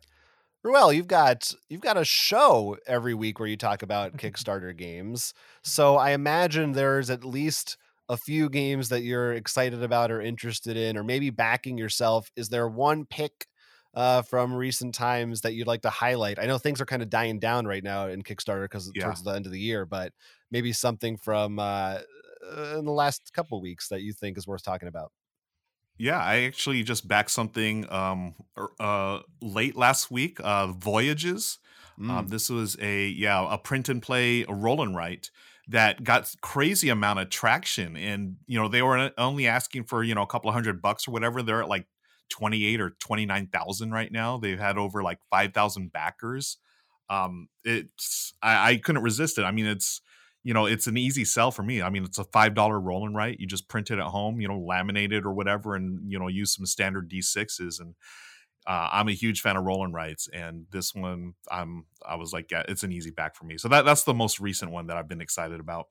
Ruel, you've got you've got a show every week where you talk about Kickstarter games. So I imagine there's at least a few games that you're excited about or interested in, or maybe backing yourself. Is there one pick uh, from recent times that you'd like to highlight? I know things are kind of dying down right now in Kickstarter because Yeah. towards the end of the year, but maybe something from uh, uh, in the last couple weeks that you think is worth talking about. Yeah, I actually just backed something um er- uh late last week, uh Voyages. Mm. Um this was a yeah, a print and play a roll and write that got crazy amount of traction and you know, they were only asking for, you know, a couple of hundred bucks or whatever. They're at like 28 or 29,000 right now. They've had over like 5,000 backers. Um it's I, I couldn't resist it. I mean, it's you know, it's an easy sell for me. I mean, it's a five dollar roll and write. You just print it at home, you know, laminate it or whatever, and you know, use some standard D sixes. And uh, I'm a huge fan of roll and writes, and this one, I'm I was like, yeah, it's an easy back for me. So that that's the most recent one that I've been excited about.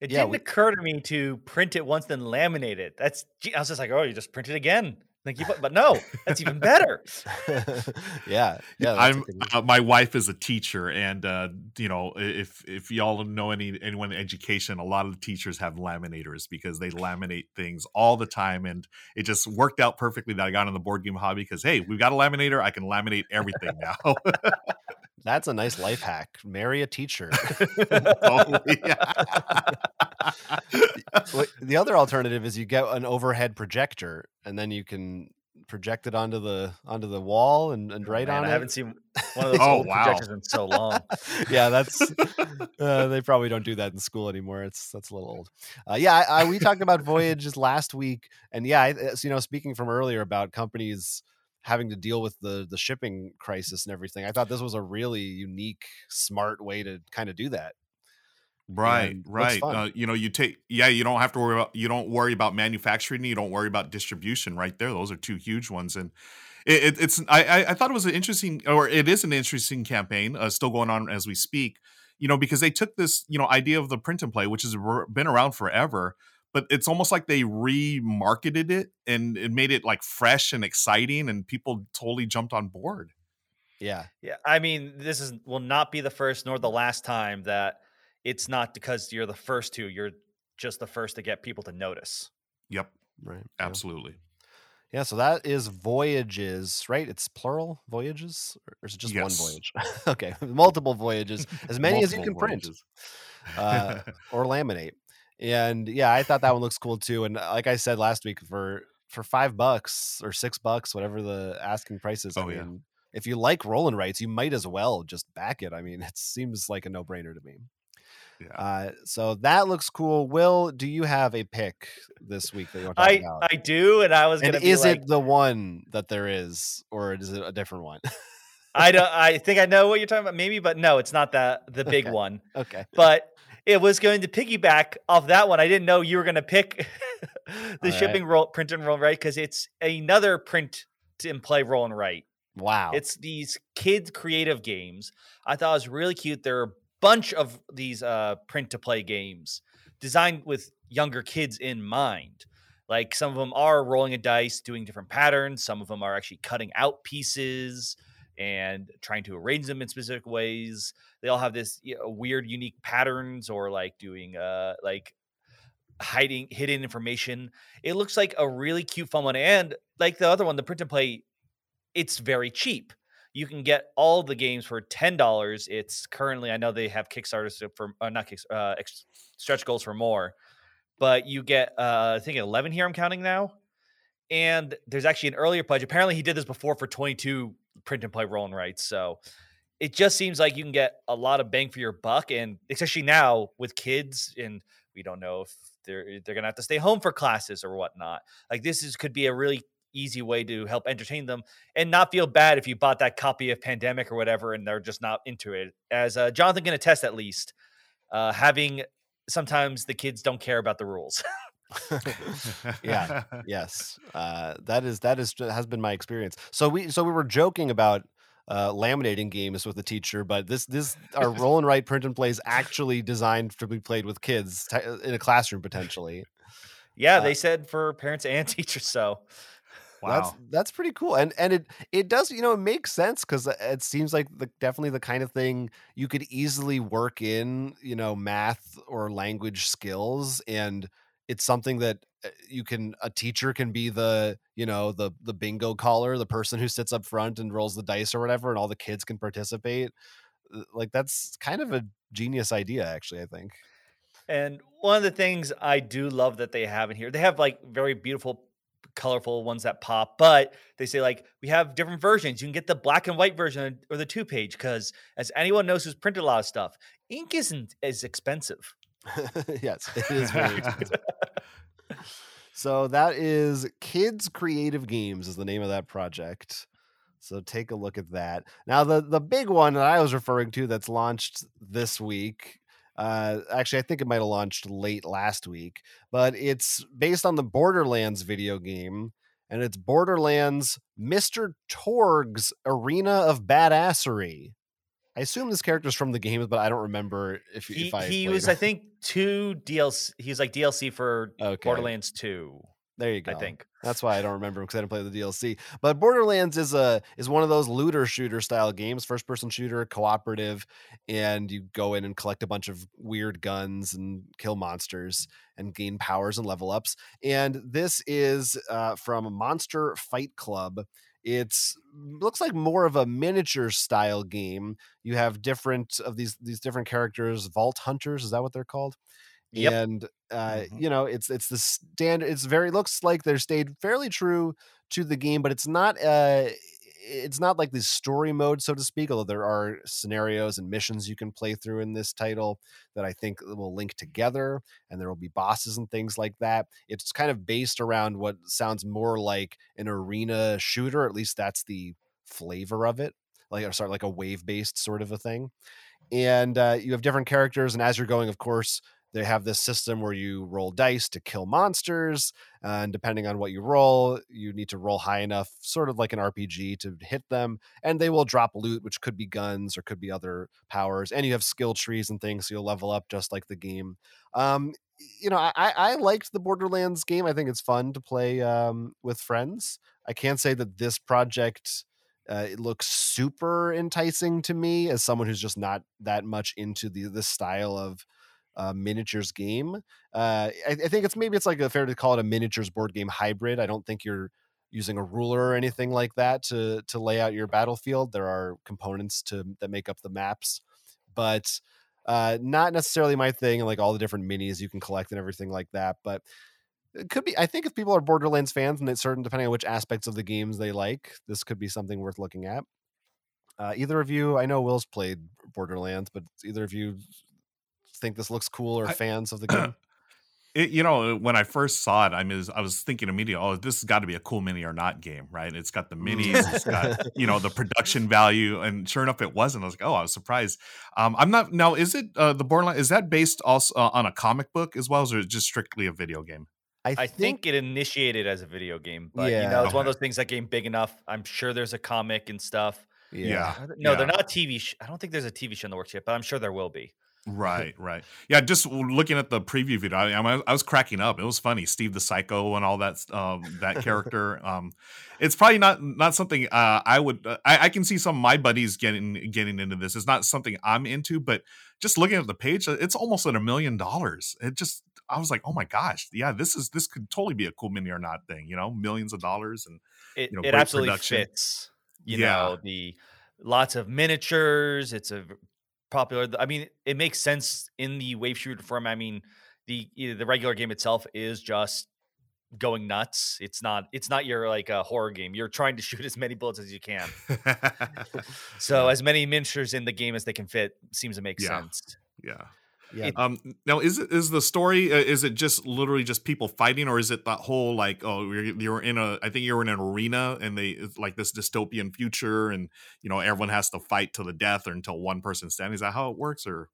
It Yeah, didn't we- occur to me to print it once, then laminate it. That's I was just like, oh, you just print it again. Thank you, but no, that's even better. yeah, yeah. that's a I'm uh, my wife is a teacher, and uh, you know, if if y'all know any anyone in education, a lot of the teachers have laminators because they laminate things all the time, and it just worked out perfectly that I got in the board game hobby because hey, we've got a laminator, I can laminate everything now. That's a nice life hack. Marry a teacher. Totally. Wait, the other alternative is you get an overhead projector and then you can project it onto the onto the wall and, and write Man, on I it. haven't seen one of those Oh, old wow. projectors in so long. yeah, that's uh, they probably don't do that in school anymore. It's that's a little old. Uh, yeah, I, I, we talked about voyages last week, and yeah, I, so, you know, speaking from earlier about companies having to deal with the the shipping crisis and everything, I thought this was a really unique, smart way to kind of do that. Right, right. Uh, you know, you take yeah, you don't have to worry about you don't worry about manufacturing, you don't worry about distribution. Right there, those are two huge ones, and it, it, it's I, I I thought it was an interesting, or it is an interesting campaign, uh, still going on as we speak. You know, because they took this you know idea of the print and play, which has r- been around forever, but it's almost like they remarketed it and it made it like fresh and exciting, and people totally jumped on board. Yeah, Yeah, I mean, this is will not be the first nor the last time that it's not because you're the first to. You're just the first to get people to notice. Yep, right. absolutely. Yeah, so that is voyages, right? It's plural voyages, or is it just Yes. one voyage? okay, multiple voyages, as many as you can Multiple print. uh, or laminate. And yeah, I thought that one looks cool too. And uh, like I said last week, for for five bucks or six bucks, whatever the asking price is, I Oh, yeah. mean, if you like rolling rights, you might as well just back it. I mean, it seems like a no brainer to me. Yeah. Uh, so that looks cool. Will, do you have a pick this week that you want to talk I about? I do, and I was gonna be is like, it the one that there is, or is it a different one? I don't. I think I know what you're talking about, maybe, but no, it's not that the big Okay. one. okay. But it was going to piggyback off that one. I didn't know you were going to pick the right. shipping roll, print and roll write because it's another print and play roll and write. Wow. It's these kids creative games. I thought it was really cute. A bunch of these uh, print to play games designed with younger kids in mind. Like some of them are rolling a dice, doing different patterns. Some of them are actually cutting out pieces and trying to arrange them in specific ways. They all have this you know, weird, unique patterns, or like doing uh like hiding hidden information. It looks like a really cute fun one, and like the other one, the print and play, it's very cheap. You can get all the games for ten dollars. It's currently I know they have Kickstarters for uh, not Kicks, uh, stretch goals for more, but you get uh, I think eleven here. I'm counting now, and there's actually an earlier pledge. Apparently, he did this before for twenty two print and play roll and rights. So it just seems like you can get a lot of bang for your buck, and especially now with kids, and we don't know if they're they're gonna have to stay home for classes or whatnot. Like this is could be a really easy way to help entertain them and not feel bad if you bought that copy of Pandemic or whatever and they're just not into it. As uh, Jonathan can attest, at least uh, having sometimes the kids don't care about the rules. yeah. Yes. Uh, that is that is has been my experience. So we so we were joking about uh, laminating games with the teacher, but this this our roll and write print and play is actually designed to be played with kids t- in a classroom potentially. yeah, Uh, they said for parents and teachers. So Wow. that's pretty cool, and and it it does you know it makes sense because it seems like the definitely the kind of thing you could easily work in you know math or language skills, and it's something that uh, you can a teacher can be the you know the the bingo caller, the person who sits up front and rolls the dice or whatever, and all the kids can participate. Uh, Like that's kind of a genius idea, actually. I think. And one of the things I do love that they have in here, they have like very beautiful, colorful ones that pop, but they say like we have different versions. You can get the black and white version or the two page because, as anyone knows who's printed a lot of stuff, ink isn't as expensive. yes, it is very expensive. so that is Kids Creative Games is the name of that project. So take a look at that. Now the the big one that I was referring to that's launched this week. Uh, actually, I think it might have launched late last week, but it's based on the Borderlands video game, and it's Borderlands Mr. Torgue's Arena of Badassery. I assume this character's from the games, but I don't remember if, He, if I he was, it. I think, two DLC. He was like DLC for Okay. Borderlands 2, There you go. I think. That's why I don't remember because I didn't play the DLC. But Borderlands is a is one of those looter shooter style games, first person shooter, cooperative, and you go in and collect a bunch of weird guns and kill monsters and gain powers and level ups. And this is uh, from Monster Fight Club. It's looks like more of a miniature style game. You have different of these these different characters, vault hunters. Is that what they're called? Yep. and uh, Mhm. you know it's it's the standard it's very looks like they're stayed fairly true to the game but it's not uh it's not like the story mode so to speak although there are scenarios and missions you can play through in this title that i think will link together and there will be bosses and things like that it's kind of based around what sounds more like an arena shooter at least that's the flavor of it like or sorry like a wave based sort of a thing and uh, you have different characters and as you're going of course they have this system where you roll dice to kill monsters and depending on what you roll you need to roll high enough sort of like an rpg to hit them and they will drop loot which could be guns or could be other powers and you have skill trees and things so you'll level up just like the game. Um, you know I, I liked the borderlands game i think it's fun to play um, with friends. I can't say that this project uh, it looks super enticing to me as someone who's just not that much into the the style of uh, miniatures game. Uh, I, I think it's maybe it's like a fair to call it a miniatures board game hybrid. I don't think you're using a ruler or anything like that to to lay out your battlefield. There are components to that make up the maps, but uh, not necessarily my thing. Like all the different minis you can collect and everything like that, but. It could be. I think if people are Borderlands fans, and it's certain depending on which aspects of the games they like, this could be something worth looking at. Uh, either of you, I know Will's played Borderlands, but either of you think this looks cool or I- fans of the game? It, you know, when I first saw it, I mean, I was thinking immediately, oh, this has got to be a cool mini or not game, right? It's got the minis, it's got you know the production value, and sure enough, it wasn't. I was like, oh, I was surprised. Um, I'm not now. Is it uh, the Borderline? Is that based also uh, on a comic book as well, or is it just strictly a video game? I think it initiated as a video game, but you Yeah. know, it's one of those things that game big enough. I'm sure there's a comic and stuff. Yeah. Are there- No, they're not a TV. Sh- I don't think there's a TV show in the works yet, but I'm sure there will be. Right, right. Yeah, just looking at the preview video, I, I, was- I was cracking up. It was funny, Steve the Psycho and all that um, that character. um, it's probably not not something uh, I would. Uh, I, I can see some of my buddies getting getting into this. It's not something I'm into, but just looking at the page, uh, it's almost at a million dollars. It just, I was like, oh my gosh, yeah, this is this could totally be a cool mini or not thing. You know, millions of dollars and It, You know, it great absolutely production. fits. You Yeah. know, the lots of miniatures. It's a popular. I mean, it makes sense in the wave shooter form. I mean, the the regular game itself is just going nuts. It's not. It's not your like a horror game. You're trying to shoot as many bullets as you can. So as many miniatures in the game as they can fit seems to make Yeah. sense. yeah. Yeah. Um. Now, is it is the story? Uh, is it just literally just people fighting, or is it that whole like, oh, you're, you're in a? I think you're in an arena, and they like this dystopian future, and you know everyone has to fight to the death or until one person stands. Is that how it works? Or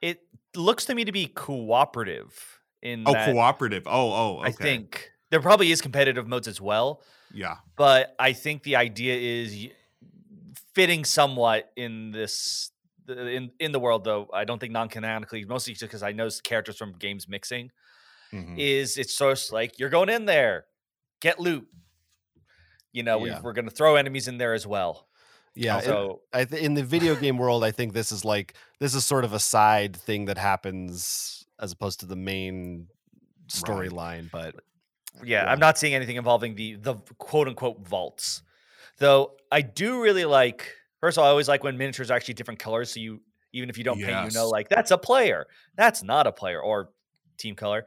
It looks to me to be cooperative in oh, that cooperative. Oh, oh, okay. I think there probably is competitive modes as well, Yeah. but I think the idea is fitting somewhat in this in in the world though. I don't think non-canonically, mostly just because I know characters from games mixing Mhm. is it's sort of like you're going in there, get loot. You know, Yeah. we've, we're going to throw enemies in there as well. Yeah. so I th- in the video game world, I think this is like this is sort of a side thing that happens as opposed to the main storyline. But yeah, Yeah. I'm not seeing anything involving the the quote unquote vaults. Though I do really like first of all, I always like when miniatures are actually different colors. So you even if you don't paint, you know, like that's a player. That's not a player or team color.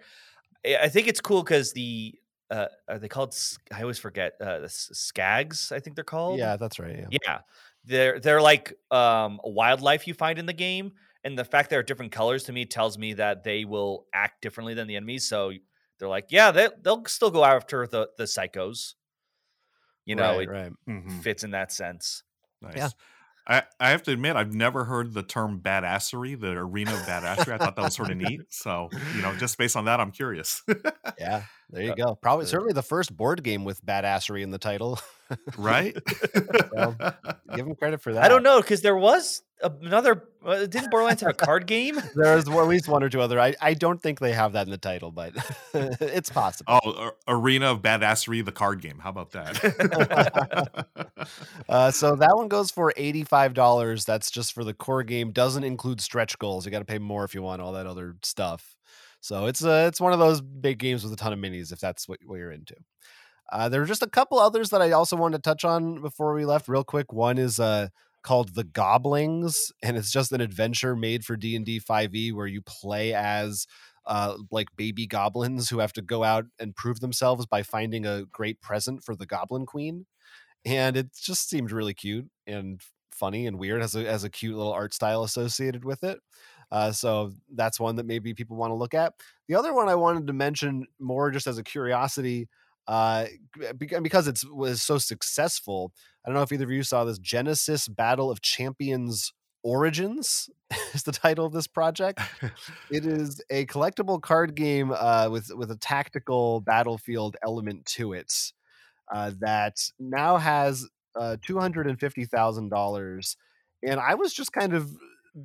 I think it's cool because the uh, are they called? I always forget uh, the skags. I think they're called. yeah, that's right. Yeah. Yeah. They're they're like um wildlife you find in the game. And the fact they're different colors to me tells me that they will act differently than the enemies. So they're like, yeah, they they'll still go after the the psychos. You know, right, it right. Mhm. fits in that sense. Nice. I, I have to admit, I've never heard the term badassery, the arena of badassery. I thought that was sort of neat. So, you know, just based on that, I'm curious. Yeah, there you Uh, go. Probably uh, certainly the first board game with badassery in the title. right? Well, Give him credit for that. I don't know because there was another. Uh, didn't Borderlands have a card game? There's at least one or two other. I, I don't think they have that in the title, but it's possible. Oh, Ar- Arena of Badassery, the card game. How about that? Uh, so that one goes for eighty-five dollars. That's just for the core game. Doesn't include stretch goals. You got to pay more if you want all that other stuff. So it's uh, it's one of those big games with a ton of minis if that's what, what you're into. Uh, there are just a couple others that I also wanted to touch on before we left, real quick. One is uh, called The Goblings, and it's just an adventure made for D and D Five E where you play as uh, like baby goblins who have to go out and prove themselves by finding a great present for the Goblin Queen and it just seemed really cute and funny and weird has a has a cute little art style associated with it. Uh, so that's one that maybe people want to look at. The other one I wanted to mention more just as a curiosity, uh, because it's was so successful. I don't know if either of you saw this Genesis Battle of Champions Origins is the title of this project. It is a collectible card game uh, with with a tactical battlefield element to it uh, that now has uh, two hundred and fifty thousand dollars. And I was just kind of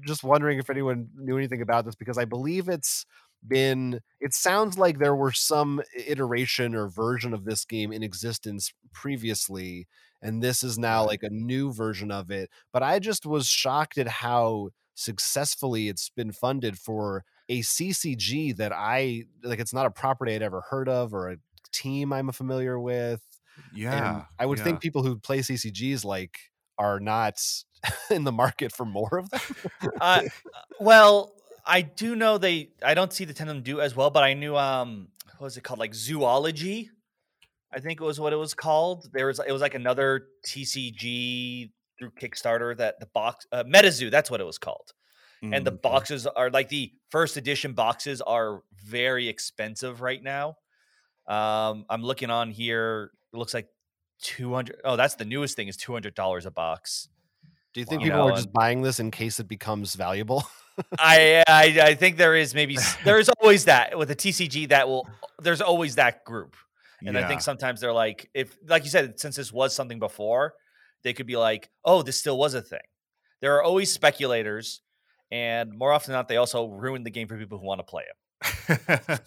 just wondering if anyone knew anything about this because I believe it's been. It sounds like there were some iteration or version of this game in existence previously, and this is now mm-hmm. like a new version of it. But I just was shocked at how successfully it's been funded for a CCG that I like. It's not a property I'd ever heard of or a team I'm familiar with. And yeah. I would yeah. think people who play CCGs like are not in the market for more of them. Uh, well, I do know they. I don't see the ten of them do as well, but I knew. Um, what was it called? Like zoology. I think it was what it was called. There was. It was like another TCG through Kickstarter that the box uh, MetaZoo. That's what it was called. and the Mm, boxes are like the first edition boxes are very expensive right now. Um, I'm looking on here. It looks like 200. Oh, that's the newest thing is $200 a box. Do you think people know, are just buying this in case it becomes valuable? I, I I think there is maybe there's always that with a TCG that will there's always that group. And I think sometimes they're like, if like you said, since this was something before, they could be like, oh, this still was a thing. There are always speculators, and more often than not, they also ruin the game for people who want to play it.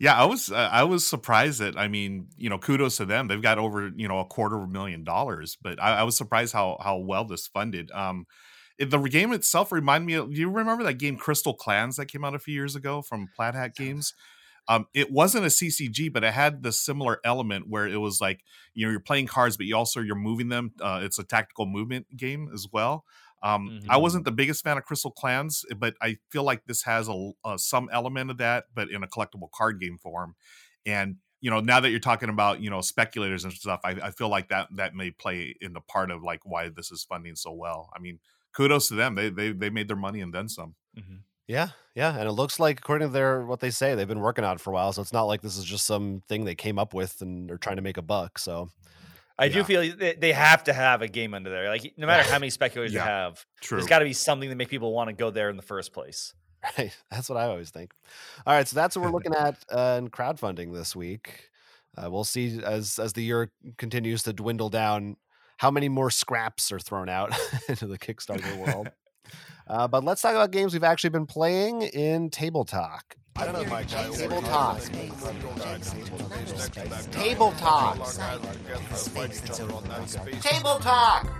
yeah, I was uh, I was surprised that I mean, you know, kudos to them. They've got over you know a quarter of a million dollars, but I, I was surprised how how well this funded. Um, the game itself reminded me. Of, do you remember that game Crystal Clans that came out a few years ago from Plaid Hat Games? Um, it wasn't a CCG, but it had the similar element where it was like you know you're playing cards, but you also you're moving them. Uh, it's a tactical movement game as well. Um, I Mhm. wasn't the biggest fan of Crystal Clans, but I feel like this has a, uh, some element of that, but in a collectible card game form. And you know, now that you're talking about you know speculators and stuff, I, I feel like that that may play in the part of like why this is funding so well. I mean, kudos to them; they they they made their money and then some. Yeah, yeah, and it looks like according to their what they say, they've been working on it for a while. So it's not like this is just some thing they came up with and they're trying to make a buck. So I do feel they, they have to have a game under there. Like no matter how many speculators Yeah, they have, True. there's got to be something to make people want to go there in the first place. right, that's what I always think. All right, so that's what we're looking at uh, in crowdfunding this week. Uh, we'll see as as the year continues to dwindle down, how many more scraps are thrown out into the Kickstarter world. Uh, but let's talk about games we've actually been playing in Table Talk. I don't know, Mike. Table talk. Table talk. Table talk.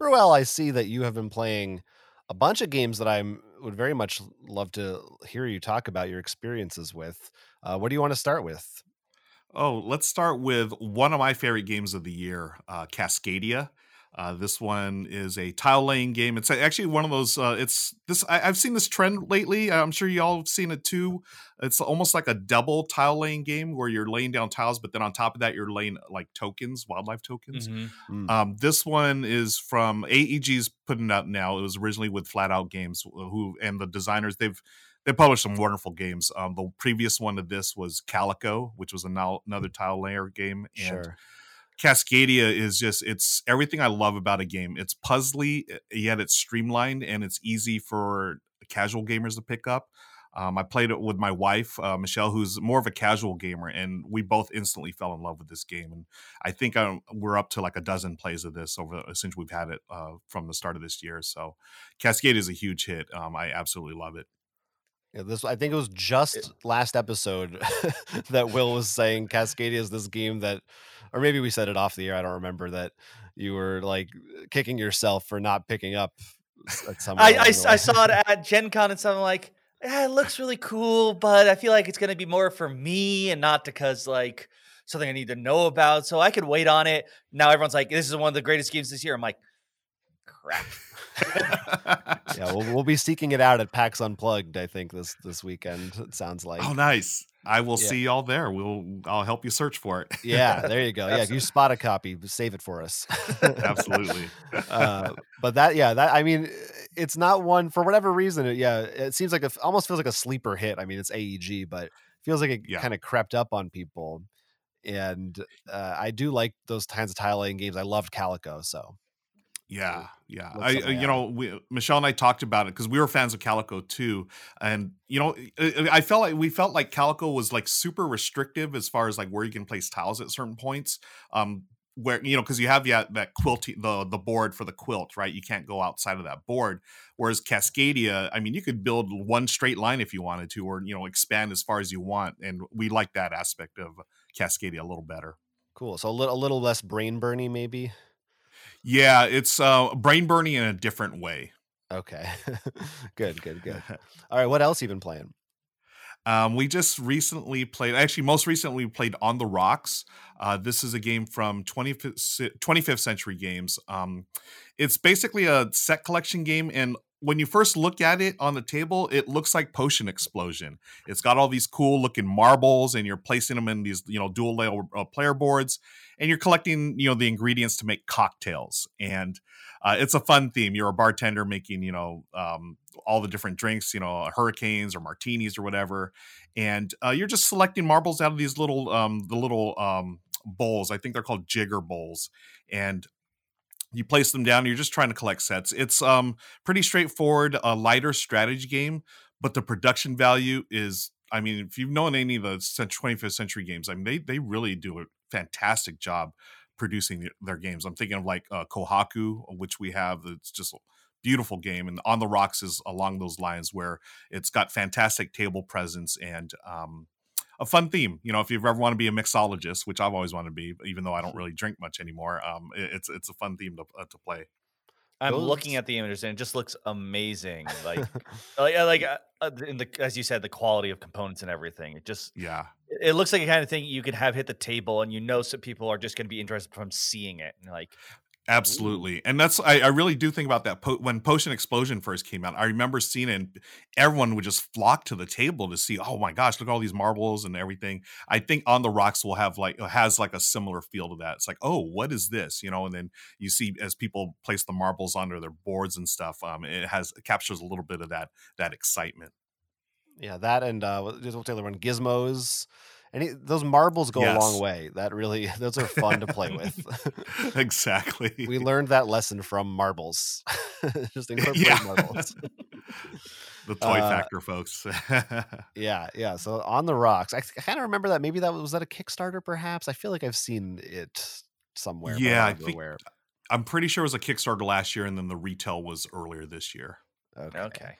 Ruel, I see that you have been playing a bunch of games that I would very much love to hear you talk about your experiences with. Uh, what do you want to start with? Oh, let's start with one of my favorite games of the year, uh, Cascadia. Uh, this one is a tile laying game. It's actually one of those. Uh, it's this. I, I've seen this trend lately. I'm sure y'all have seen it too. It's almost like a double tile laying game where you're laying down tiles, but then on top of that, you're laying like tokens, wildlife tokens. Mm-hmm. Um, this one is from AEG's putting it out now. It was originally with Flat Out Games, who and the designers they've they published some wonderful games. Um, the previous one to this was Calico, which was another tile layer game, and Sure. Cascadia is just it's everything I love about a game. It's puzzly, eh, yet it's streamlined and it's easy for casual gamers to pick up. Um, I played it with my wife, uh, Michelle, who's more of a casual gamer, and we both instantly fell in love with this game. And I think um, we're up to like a dozen plays of this over since we've had it uh, from the start of this year. So, Cascade is a huge hit. Um, I absolutely love it. Yeah, this I think it was eh just last episode that Will was saying Cascadia is this game that, or maybe we said it off the air. I don't remember that you were like kicking yourself for not picking up at some. I, I, I saw it at Gen Con and something like, yeah, it looks really cool, but I feel like it's going to be more for me and not because like something I need to know about. So I could wait on it. Now everyone's like, this is one of the greatest games this year. I'm like, crap. yeah, we'll, we'll be seeking it out at PAX Unplugged. I think this this weekend. It sounds like. oh, nice! I will Yeah. see y'all there. We'll I'll help you search for it. Yeah, there you go. Yeah, if you spot a copy, save it for us. Absolutely. uh, but that, yeah, that I mean, it's not one for whatever reason. It, yeah, it seems like a, almost feels like a sleeper hit. I mean, it's AEG, but feels like it Yeah. kind of crept up on people. And uh, I do like those kinds of tile laying games. I loved Calico, so Yeah, yeah. I, uh, you know, we, Michelle and I talked about it because we were fans of Calico too, and you know, I, I felt like we felt like Calico was like super restrictive as far as like where you can place tiles at certain points. Um, where you know, because you have yeah, that quilt, the the board for the quilt, right? You can't go outside of that board. Whereas Cascadia, I mean, you could build one straight line if you wanted to, or you know, expand as far as you want, and we like that aspect of Cascadia a little better. cool. So a little, a little less brain burning maybe. Yeah, it's uh, brain burning in a different way. Okay, good, good, good. All right, what else you been playing? Um, we just recently played, actually, most recently, we played On the Rocks. Uh, this is a game from 25th, 25th Century Games. Um, it's basically a set collection game. And when you first look at it on the table, it looks like Potion Explosion. It's got all these cool looking marbles, and you're placing them in these, you know, dual layer uh, player boards, and you're collecting, you know, the ingredients to make cocktails. And uh, it's a fun theme. You're a bartender making, you know, um, all the different drinks, you know, hurricanes or martinis or whatever, and uh, you're just selecting marbles out of these little um, the little um, bowls. I think they're called jigger bowls, and you place them down. You're just trying to collect sets. It's um pretty straightforward, a lighter strategy game, but the production value is. I mean, if you've known any of the 25th century games, I mean, they they really do a fantastic job producing their games. I'm thinking of like uh, Kohaku, which we have. It's just a beautiful game, and On the Rocks is along those lines where it's got fantastic table presence and um, a fun theme. You know, if you ever want to be a mixologist, which I've always wanted to be, even though I don't really drink much anymore, um, it, it's it's a fun theme to uh, to play. I'm Those- looking at the images and it just looks amazing. Like, like, uh, like uh, uh, in the as you said, the quality of components and everything. It just Yeah, it looks like a kind of thing you could have hit the table, and you know, some people are just going to be interested from seeing it. And like, absolutely. And that's I, I really do think about that. Po- when Potion Explosion first came out, I remember seeing it. and Everyone would just flock to the table to see. Oh my gosh, look at all these marbles and everything. I think On the Rocks will have like has like a similar feel to that. It's like, oh, what is this? You know, and then you see as people place the marbles onto their boards and stuff. Um, it has it captures a little bit of that that excitement. Yeah, that and uh, what- what's the other one? Gizmos. Any those marbles go a long way. That really those are fun to play with. exactly. we learned that lesson from marbles. Just incorporate Yeah. marbles. the toy Uh, factor, folks. Yeah, yeah. So on the rocks, I, I kind of remember that. Maybe that was, was that a Kickstarter, perhaps. I feel like I've seen it somewhere. Yeah, I think, where. I'm pretty sure it was a Kickstarter last year, and then the retail was earlier this year. Okay. okay,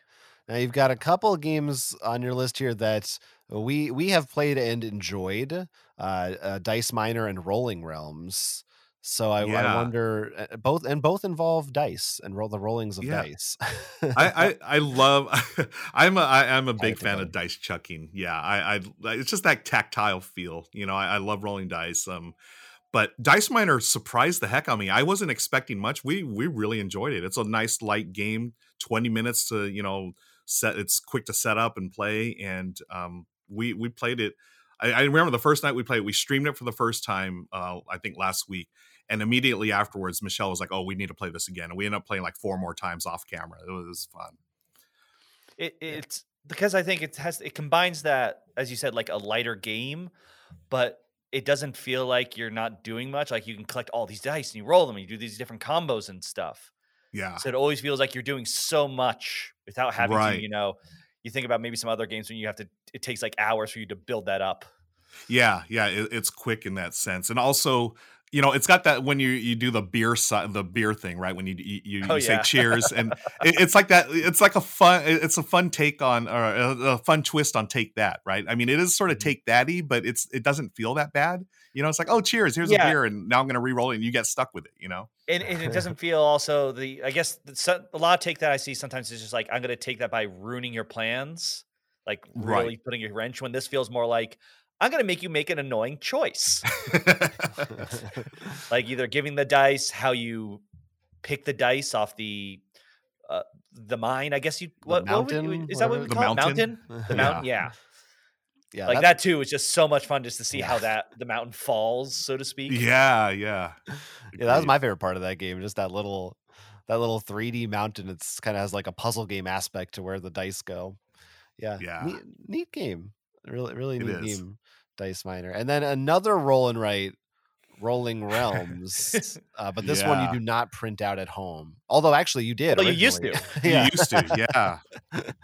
Now you've got a couple of games on your list here that we we have played and enjoyed. Uh, uh Dice Miner and Rolling Realms. So I, I wonder uh, both and both involve dice and roll the rollings of Yeah. dice. I, I I love. I'm a I, I'm a big fan of dice chucking. Yeah, I, I it's just that tactile feel. You know, I, I love rolling dice. Um, but Dice Miner surprised the heck out of me. I wasn't expecting much. We we really enjoyed it. It's a nice light game. Twenty minutes to you know set. It's quick to set up and play, and um, we we played it. I, I remember the first night we played. it, We streamed it for the first time. Uh, I think last week. And immediately afterwards, Michelle was like, "Oh, we need to play this again." And we ended up playing like four more times off camera. It was fun. it, it's because I think it has it combines that as you said, like a lighter game, but it doesn't feel like you're not doing much. Like you can collect all these dice and you roll them and you do these different combos and stuff. Yeah, So it always feels like you're doing so much without having Right. to, you know, you think about maybe some other games when you have to it takes like hours for you to build that up. yeah, yeah. It, it's quick in that sense, and also, you know, it's got that when you you do the beer si- the beer thing, right? When you you, you, Oh, you say yeah. cheers, and it, it's like that. It's like a fun. It's a fun take on or a, a fun twist on take that, right? I mean, it is sort of Mhm. take thatty, but it's it doesn't feel that bad. You know, it's like, oh, cheers, here's Yeah. a beer, and now I'm going to re-roll it, and you get stuck with it. You know, And, and it doesn't feel also the I guess the, so, a lot of take that I see sometimes is just like I'm going to take that by ruining your plans, like Right. really putting a wrench. When this feels more like I'm going to make you make an annoying choice, like either giving the dice, how you pick the dice off the uh, the mine. I guess you what, what would you- mountain, is that what we whatever? The call it? mountain? mountain? The mountain, yeah. yeah, like that too is just so much fun just to see how that the mountain falls, so to speak. yeah, yeah, Yeah, that was my favorite part of that game. Just that little that little 3D mountain. It's kind of has like a puzzle game aspect to where the dice go. Yeah. Yeah. Neat, neat game. Really, really It neat is. game. Dice Miner. And then another roll and write Rolling Realms. uh, but this one you do not print out at home. Although actually you did. Well, you used originally. You used to, yeah,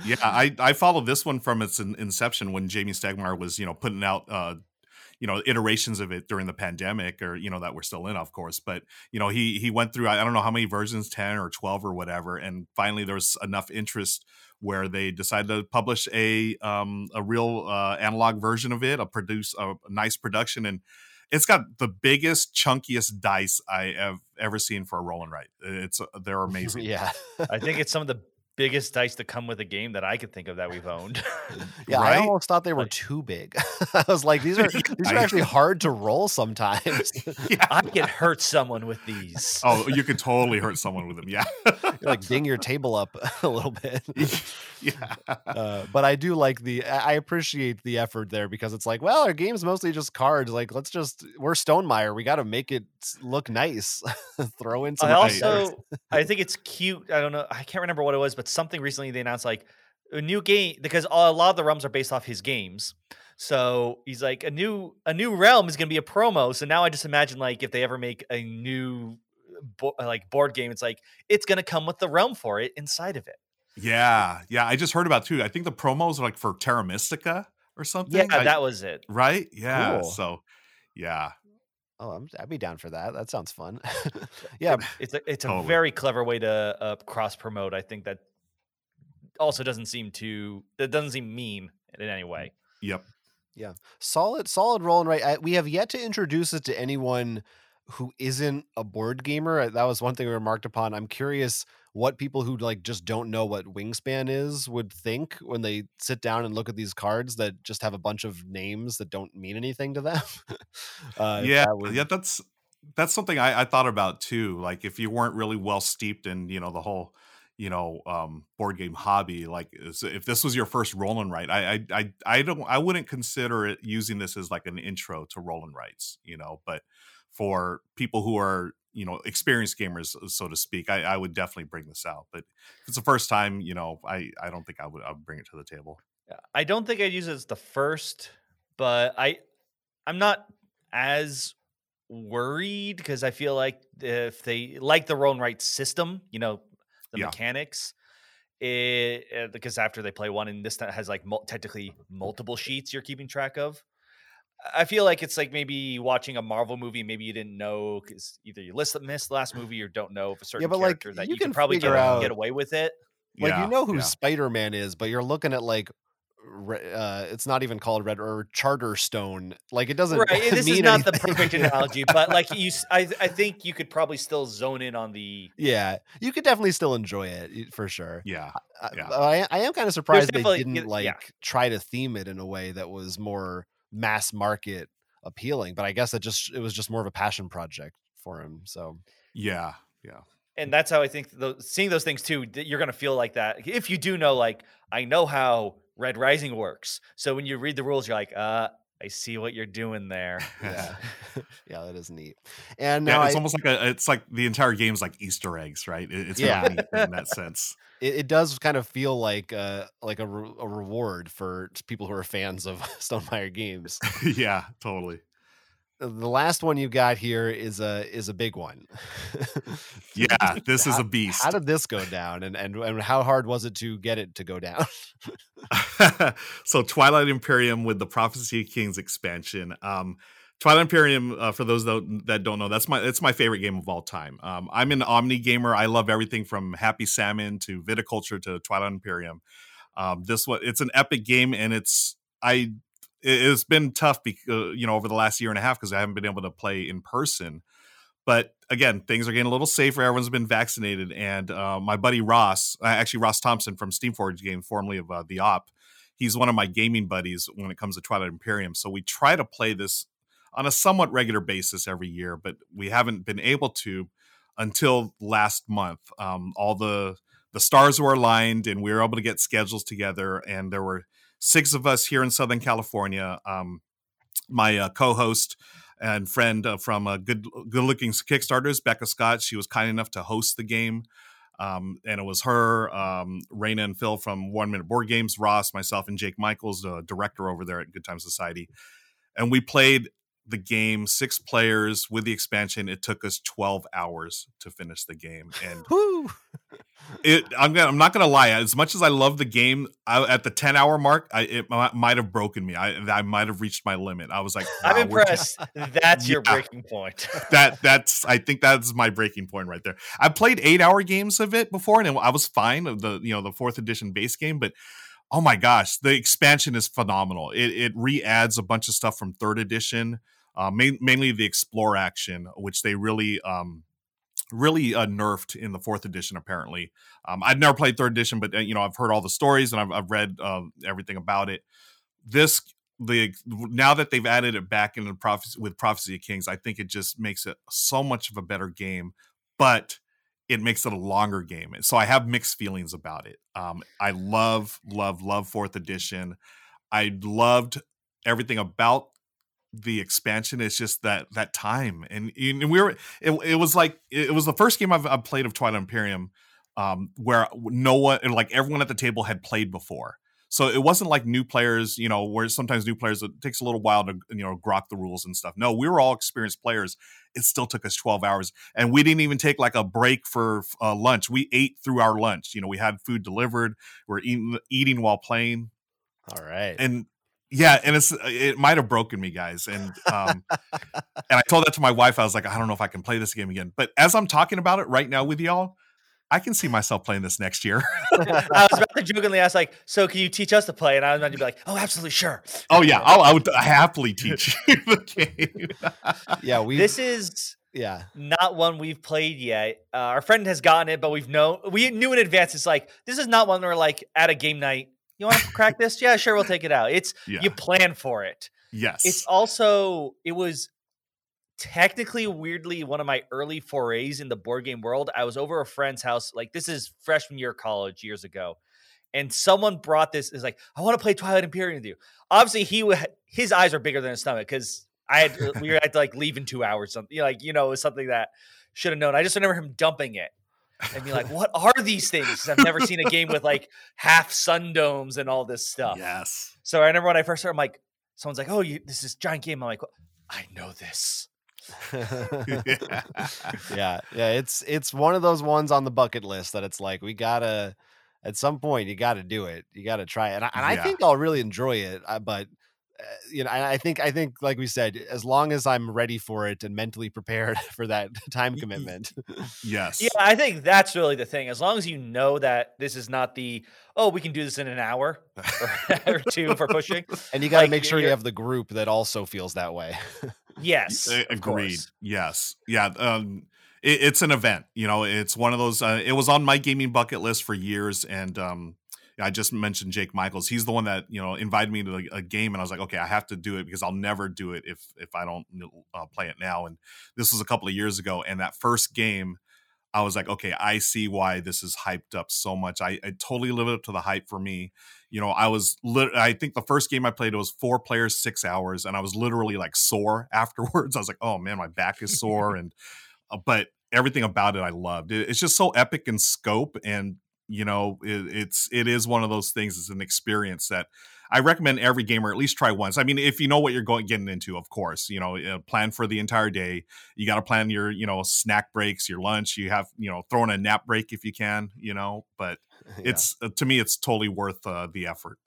yeah. I I followed this one from its inception when Jamey Stegmaier was you know putting out uh you know iterations of it during the pandemic or you know that we're still in of course but you know he he went through I don't know how many versions 10 or 12 or whatever and finally there was enough interest where they decided to publish a um a real uh analog version of it a produce a nice production and it's got the biggest chunkiest dice I have ever seen for a roll and write it's they're amazing yeah. I think it's some of the biggest dice to come with a game that I could think of that we've owned. Yeah, I almost thought they were Like- too big. I was like, these are these are actually hard to roll sometimes. yeah. I could hurt someone with these. Oh, you could totally hurt someone with them. Yeah. You, like ding your table up a little bit. yeah. Uh, but I do like the I I appreciate the effort there because it's like, well, our game's mostly just cards. Like, let's just we're Stonemaier. We got to make it look nice. Throw in some I also I think it's cute. I don't know. I can't remember what it was, but something recently they announced like a new game because a lot of the realms are based off his games. So he's like a new a new realm is going to be a promo. So now I just imagine like if they ever make a new bo- like board game, it's like it's going to come with the realm for it inside of it. Yeah, yeah. I just heard about too. I think the promos are like for Terra Mystica or something. Yeah, I- that was it. right. Yeah. Cool. So, yeah, Oh, I'm, I'd be down for that. That sounds fun. yeah, It's a it's a Totally. very clever way to uh, cross promote. I think that also doesn't seem to that doesn't seem mean in any way. yep. Yeah. Solid solid roll and right I, we have yet to introduce it to anyone who isn't a board gamer Uh, that was one thing we remarked upon i'm curious what people who like just don't know what wingspan is would think when they sit down and look at these cards that just have a bunch of names that don't mean anything to them uh, yeah, that would- yeah. That's that's something I, I thought about too. Like if you weren't really well steeped in you know the whole you know um board game hobby like if this was your first roll and write I, I i don't i wouldn't consider it using this as like an intro to roll and writes you know but for people who are you know experienced gamers so to speak i i would definitely bring this out but if it's the first time you know i i don't think i would i would bring it to the table. I don't think I'd use it as the first, but I I'm not as worried because I feel like if they like the roll and write system, you know, the Yeah. mechanics, it, uh, because after they play one and this has like mul- technically multiple sheets you're keeping track of. I feel like it's like maybe watching a Marvel movie. Maybe you didn't know because either you list, missed the last movie or don't know if a certain but, like, character that you you, can can probably get, out- get away with it. like Yeah, you know who yeah. spider-man is but you're looking at like re- uh it's not even called red or Charterstone. like it doesn't right and this is mean not the perfect analogy but like you I, I think you could probably still zone in on the yeah you could definitely still enjoy it for sure yeah I- Yeah. but I, I am kind of surprised they didn't like yeah. try to theme it in a way that was more mass market appealing. But I guess it just it was just more of a passion project for him. So yeah yeah and that's how i think those, seeing those things too you're going to feel like that if you do know like i know how red rising works so when you read the rules you're like uh i see what you're doing there yeah, yeah, that is neat. And yeah it's I- almost like a it's like the entire game's like easter eggs right It- it's Yeah. really neat in that sense it, it does kind of feel like a like a, re- a reward for people who are fans of Stonemaier games. yeah totally the last one you got here is a is a big one. yeah this is a beast How did this go down, and and and how hard was it to get it to go down? so Twilight Imperium with the Prophecy of Kings expansion. Um, Twilight Imperium, uh, for those tho- that don't know, that's my it's my favorite game of all time. Um, I'm an Omni gamer. I love everything from Happy Salmon to Viticulture to Twilight Imperium. Um, this one, it's an epic game, and it's I. it- It's been tough, because you know, over the last year and a half because I haven't been able to play in person. But again, things are getting a little safer. Everyone's been vaccinated, and uh, my buddy Ross, uh, actually Ross Thompson from Steamforged Game, formerly of uh, the Op, he's one of my gaming buddies when it comes to Twilight Imperium. So we try to play this on a somewhat regular basis every year, but we haven't been able to until last month. Um, all the the stars were aligned, and we were able to get schedules together. And there were six of us here in Southern California. Um, my uh, co-host and friend uh, from uh, Good Good Looking Kickstarters, Becca Scott, she was kind enough to host the game. Um, and it was her, um, Raina and Phil from One Minute Board Games, Ross, myself, and Jake Michaels, the director over there at Good Time Society. And we played the game six players with the expansion. It took us 12 hours to finish the game. And it, I'm gonna, I'm not gonna lie. As much as I love the game, I, at the 10 hour mark, I, it mi- might have broken me. I, I might have reached my limit. I was like, i'm "Wow, we're impressed that's your breaking point that that's I think that's my breaking point right there. I played eight hour games of it before, and I was fine of the you know the fourth edition base game, but oh my gosh, the expansion is phenomenal. It it re-adds a bunch of stuff from third edition, uh, main, mainly the explore action, which they really um really uh, nerfed in the fourth edition. Apparently, um, I'd never played third edition, but uh, you know I've heard all the stories and I've, I've read uh, everything about it. This the now that they've added it back into prophecy with prophecy of kings i think it just makes it so much of a better game but it makes it a longer game so i have mixed feelings about it um, i love love love fourth edition i loved everything about the expansion it's just that that time and, and we were it, it was like it was the first game I've, I've played of twilight imperium um, where no one, like everyone at the table had played before. So it wasn't like new players, you know, where sometimes new players it takes a little while to you know grok the rules and stuff. No, we were all experienced players. It still took us twelve hours, and we didn't even take like a break for uh, lunch. We ate through our lunch. You know, we had food delivered. We're eating eating while playing, All right. and yeah, and it's it might have broken me, guys. And um, and I told that to my wife. I was like, I don't know if I can play this game again. But as I'm talking about it right now with y'all, I can see myself playing this next year. I was about to jokingly ask, like, so can you teach us to play? And I was about to be like, oh, absolutely, sure. oh yeah, I'll, I would happily teach you the game. yeah, we This is yeah. not one we've played yet. Uh, our friend has gotten it, but we've known we knew in advance. It's like this is not one where like at a game night. You want to crack this? Yeah, sure, we'll take it out. It's Yeah. you plan for it. yes, It's also it was technically weirdly one of my early forays in the board game world. I was over a friend's house, like this is freshman year of college years ago, and someone brought this. Is like, I want to play Twilight Imperium with you. Obviously, he his eyes are bigger than his stomach because I had we had to like leave in two hours. Something you know, like you know, it was something that should have known. I just remember him dumping it. And be like, what are these things? I've never seen a game with like half sun domes and all this stuff. yes. So I remember when I first started, I'm like, someone's like, "Oh, you, this is giant game." I'm like, "I know this." yeah, yeah, it's it's one of those ones on the bucket list that it's like we gotta at some point you gotta do it, you gotta try it, and I, and I think I'll really enjoy it. uh, But you know, I, I think I think like we said, as long as I'm ready for it and mentally prepared for that time commitment. yes. Yeah, I think that's really the thing. As long as you know that this is not the oh, we can do this in an hour or, or two for pushing. And you got to Like, make sure you have the group that also feels that way. Yes, agreed yes yeah um it, it's an event you know it's one of those uh, it was on my gaming bucket list for years and um i just mentioned jake michaels he's the one that you know invited me to a, game and i was like okay i have to do it because i'll never do it if if i don't uh, play it now and this was a couple of years ago and that first game I was like, okay, I see why this is hyped up so much. I, I totally lived up to the hype for me. You know, I was, lit- I think the first game I played was four players, six hours, and I was literally like sore afterwards. I was like, oh man, my back is sore, and uh, but everything about it I loved. It, it's just so epic in scope, and you know, it, it's it is one of those things. It's an experience that I recommend every gamer at least try once. I mean, if you know what you're going getting into, of course, you know, uh, plan for the entire day. You got to plan your, you know, snack breaks, your lunch. You have, you know, throw in a nap break if you can, you know. But Yeah. it's uh, to me, it's totally worth uh, the effort.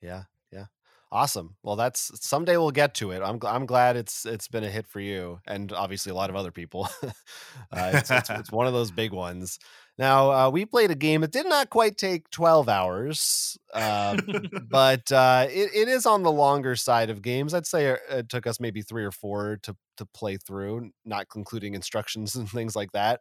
Yeah, yeah. Awesome. Well, that's someday we'll get to it. I'm I'm glad it's it's been a hit for you and obviously a lot of other people. uh, it's, it's it's one of those big ones. Now uh, we played a game. It did not quite take 12 hours, uh, but uh, it, it is on the longer side of games. I'd say it, it took us maybe three or four to to play through, not including instructions and things like that.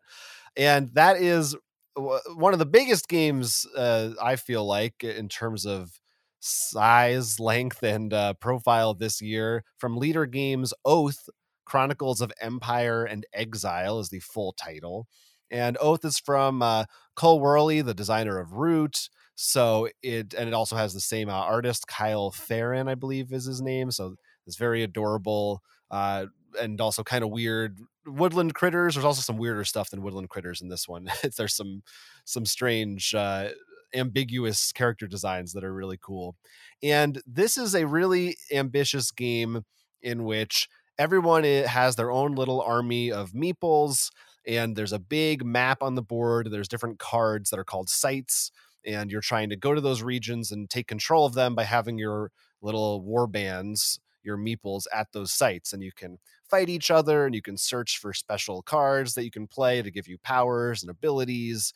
And that is w- one of the biggest games uh, I feel like in terms of size, length, and uh, profile this year from Leder Games Oath Chronicles of Empire and Exile is the full title. And Oath is from uh, Cole Wehrle, the designer of Root. So it and it also has the same uh, artist, Kyle Ferrin, I believe is his name. So it's very adorable uh, and also kind of weird woodland critters. There's also some weirder stuff than woodland critters in this one. There's some some strange uh, ambiguous character designs that are really cool. And this is a really ambitious game in which everyone has their own little army of meeples and there's a big map on the board. There's different cards that are called sites and you're trying to go to those regions and take control of them by having your little war bands, your meeples at those sites and you can fight each other and you can search for special cards that you can play to give you powers and abilities.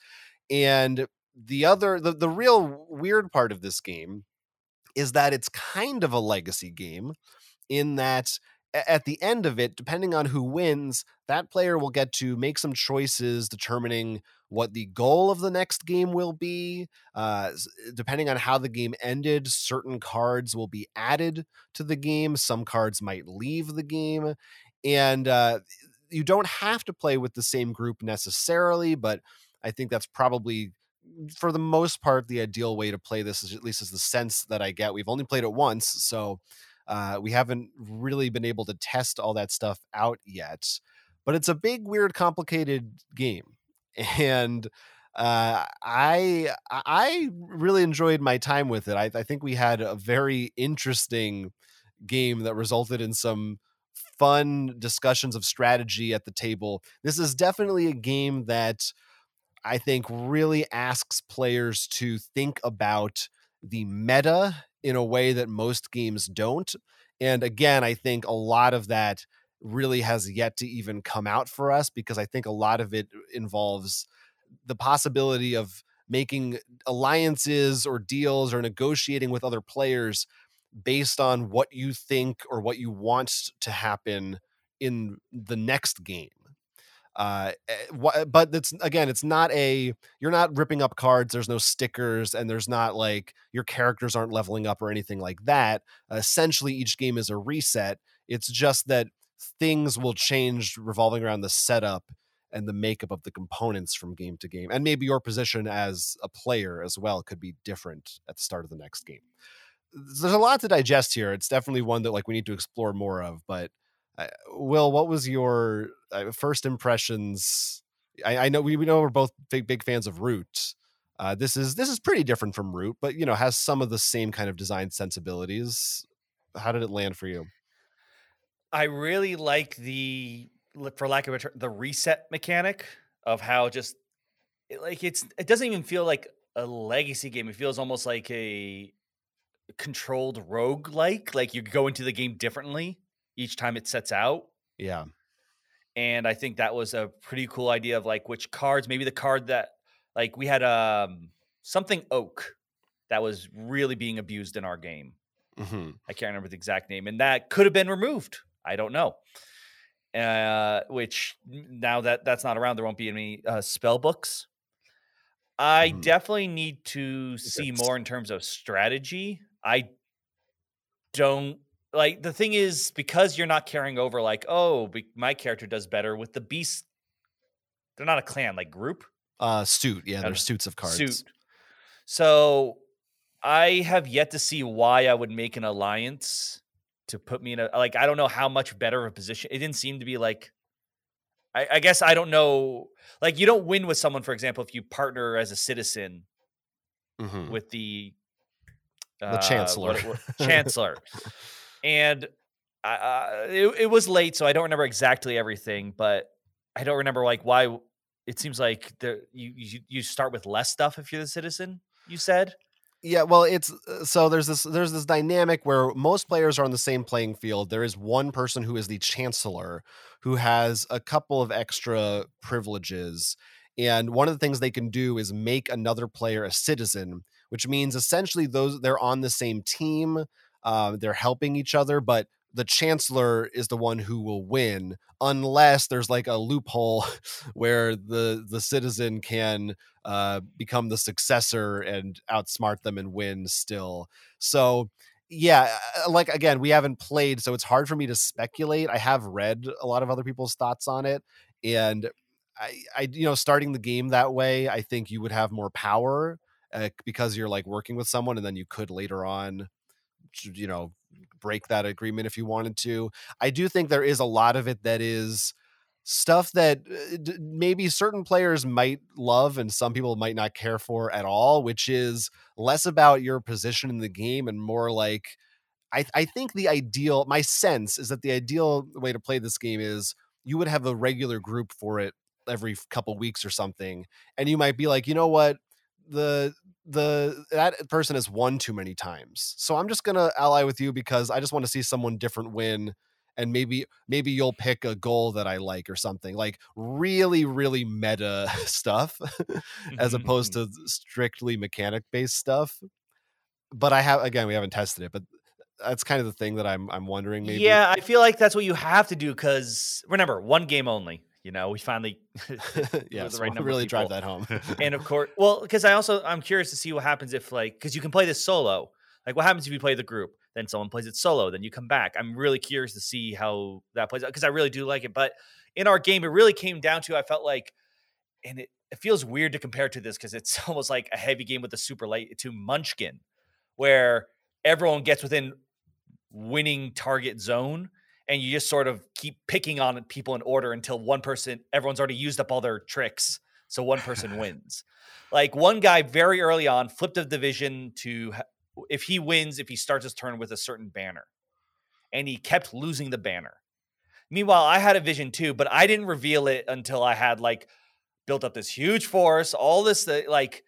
And the other the, the real weird part of this game is that it's kind of a legacy game in that at the end of it depending on who wins that player will get to make some choices determining what the goal of the next game will be uh, depending on how the game ended certain cards will be added to the game some cards might leave the game and uh, you don't have to play with the same group necessarily but i think that's probably for the most part, the ideal way to play this is at least is the sense that I get. We've only played it once, so uh, we haven't really been able to test all that stuff out yet. But it's a big, weird, complicated game, and uh, I I really enjoyed my time with it. I, I think we had a very interesting game that resulted in some fun discussions of strategy at the table. This is definitely a game that I think really asks players to think about the meta in a way that most games don't. And again, I think a lot of that really has yet to even come out for us because I think a lot of it involves the possibility of making alliances or deals or negotiating with other players based on what you think or what you want to happen in the next game uh eh, but it's again it's not a you're not ripping up cards there's no stickers and there's not like your characters aren't leveling up or anything like that. Essentially each game is a reset. It's just that things will change revolving around the setup and the makeup of the components from game to game and maybe your position as a player as well could be different at the start of the next game. There's a lot to digest here. It's definitely one that like we need to explore more of but Will, what was your uh, first impressions? I, I, know we, we know we're both big big fans of Root. Uh, this is this is pretty different from Root, but you know has some of the same kind of design sensibilities. How did it land for you? I really like the, for lack of a term, the reset mechanic of how just like it's it doesn't even feel like a legacy game. It feels almost like a controlled rogue like like you go into the game differently each time it sets out. Yeah. And I think that was a pretty cool idea of like which cards, maybe the card that like we had um something oak that was really being abused in our game. Mm-hmm. I can't remember the exact name, and that could have been removed. I don't know. Uh, which now that that's not around, there won't be any uh, spell books. I mm. definitely need to see more in terms of strategy. I don't like the thing is because you're not carrying over like oh my character does better with the beast they're not a clan like group? Uh suit yeah they're suits of cards. Suit. So i have yet to see why i would make an alliance to put me in a like i don't know how much better of a position it didn't seem to be like I, I guess i don't know like you don't win with someone for example if you partner as a citizen mm-hmm. with the the uh, chancellor. what, what, chancellor and uh, it, it was late, so I don't remember exactly everything, but I don't remember like why. It seems like the you you, you start with less stuff if you're the citizen. You said. Yeah, well, it's uh, so there's this there's this dynamic where most players are on the same playing field. There is one person who is the chancellor who has a couple of extra privileges. And one of the things they can do is make another player a citizen, which means essentially those they're on the same team. Uh, they're helping each other, but the chancellor is the one who will win unless there's like a loophole where the the citizen can uh, become the successor and outsmart them and win still. So yeah, uh, like again, we haven't played, so it's hard for me to speculate. I have read a lot of other people's thoughts on it, and I, I you know, starting the game that way, I think you would have more power uh, because you're like working with someone, and then you could later on you know break that agreement if you wanted to. I do think there is a lot of it that is stuff that uh, maybe certain players might love and some people might not care for at all, which is less about your position in the game and more like I, I think the ideal, my sense is that the ideal way to play this game is you would have a regular group for it every couple weeks or something. And you might be like, you know what? The the that person has won too many times. So I'm just gonna ally with you because I just want to see someone different win. And maybe maybe you'll pick a goal that I like or something like really really meta stuff, as mm-hmm, opposed mm-hmm. to strictly mechanic based stuff. But I have again we haven't tested it, but that's kind of the thing that I'm I'm wondering. Maybe. Yeah, I feel like that's what you have to do because remember one game only. You know, we finally yeah, right really drive that home. and of course, well, because I also I'm curious to see what happens if like because you can play this solo. Like, what happens if you play the group? Then someone plays it solo. Then you come back. I'm really curious to see how that plays out because I really do like it. But in our game, it really came down to I felt like, and it, it feels weird to compare to this because it's almost like a heavy game with a super light to Munchkin, where everyone gets within winning target zone and you just sort of keep picking on people in order until one person everyone's already used up all their tricks so one person wins. Like one guy very early on flipped a division to if he wins, if he starts his turn with a certain banner, and he kept losing the banner. Meanwhile, I had a vision too, but I didn't reveal it until I had like built up this huge force, all this like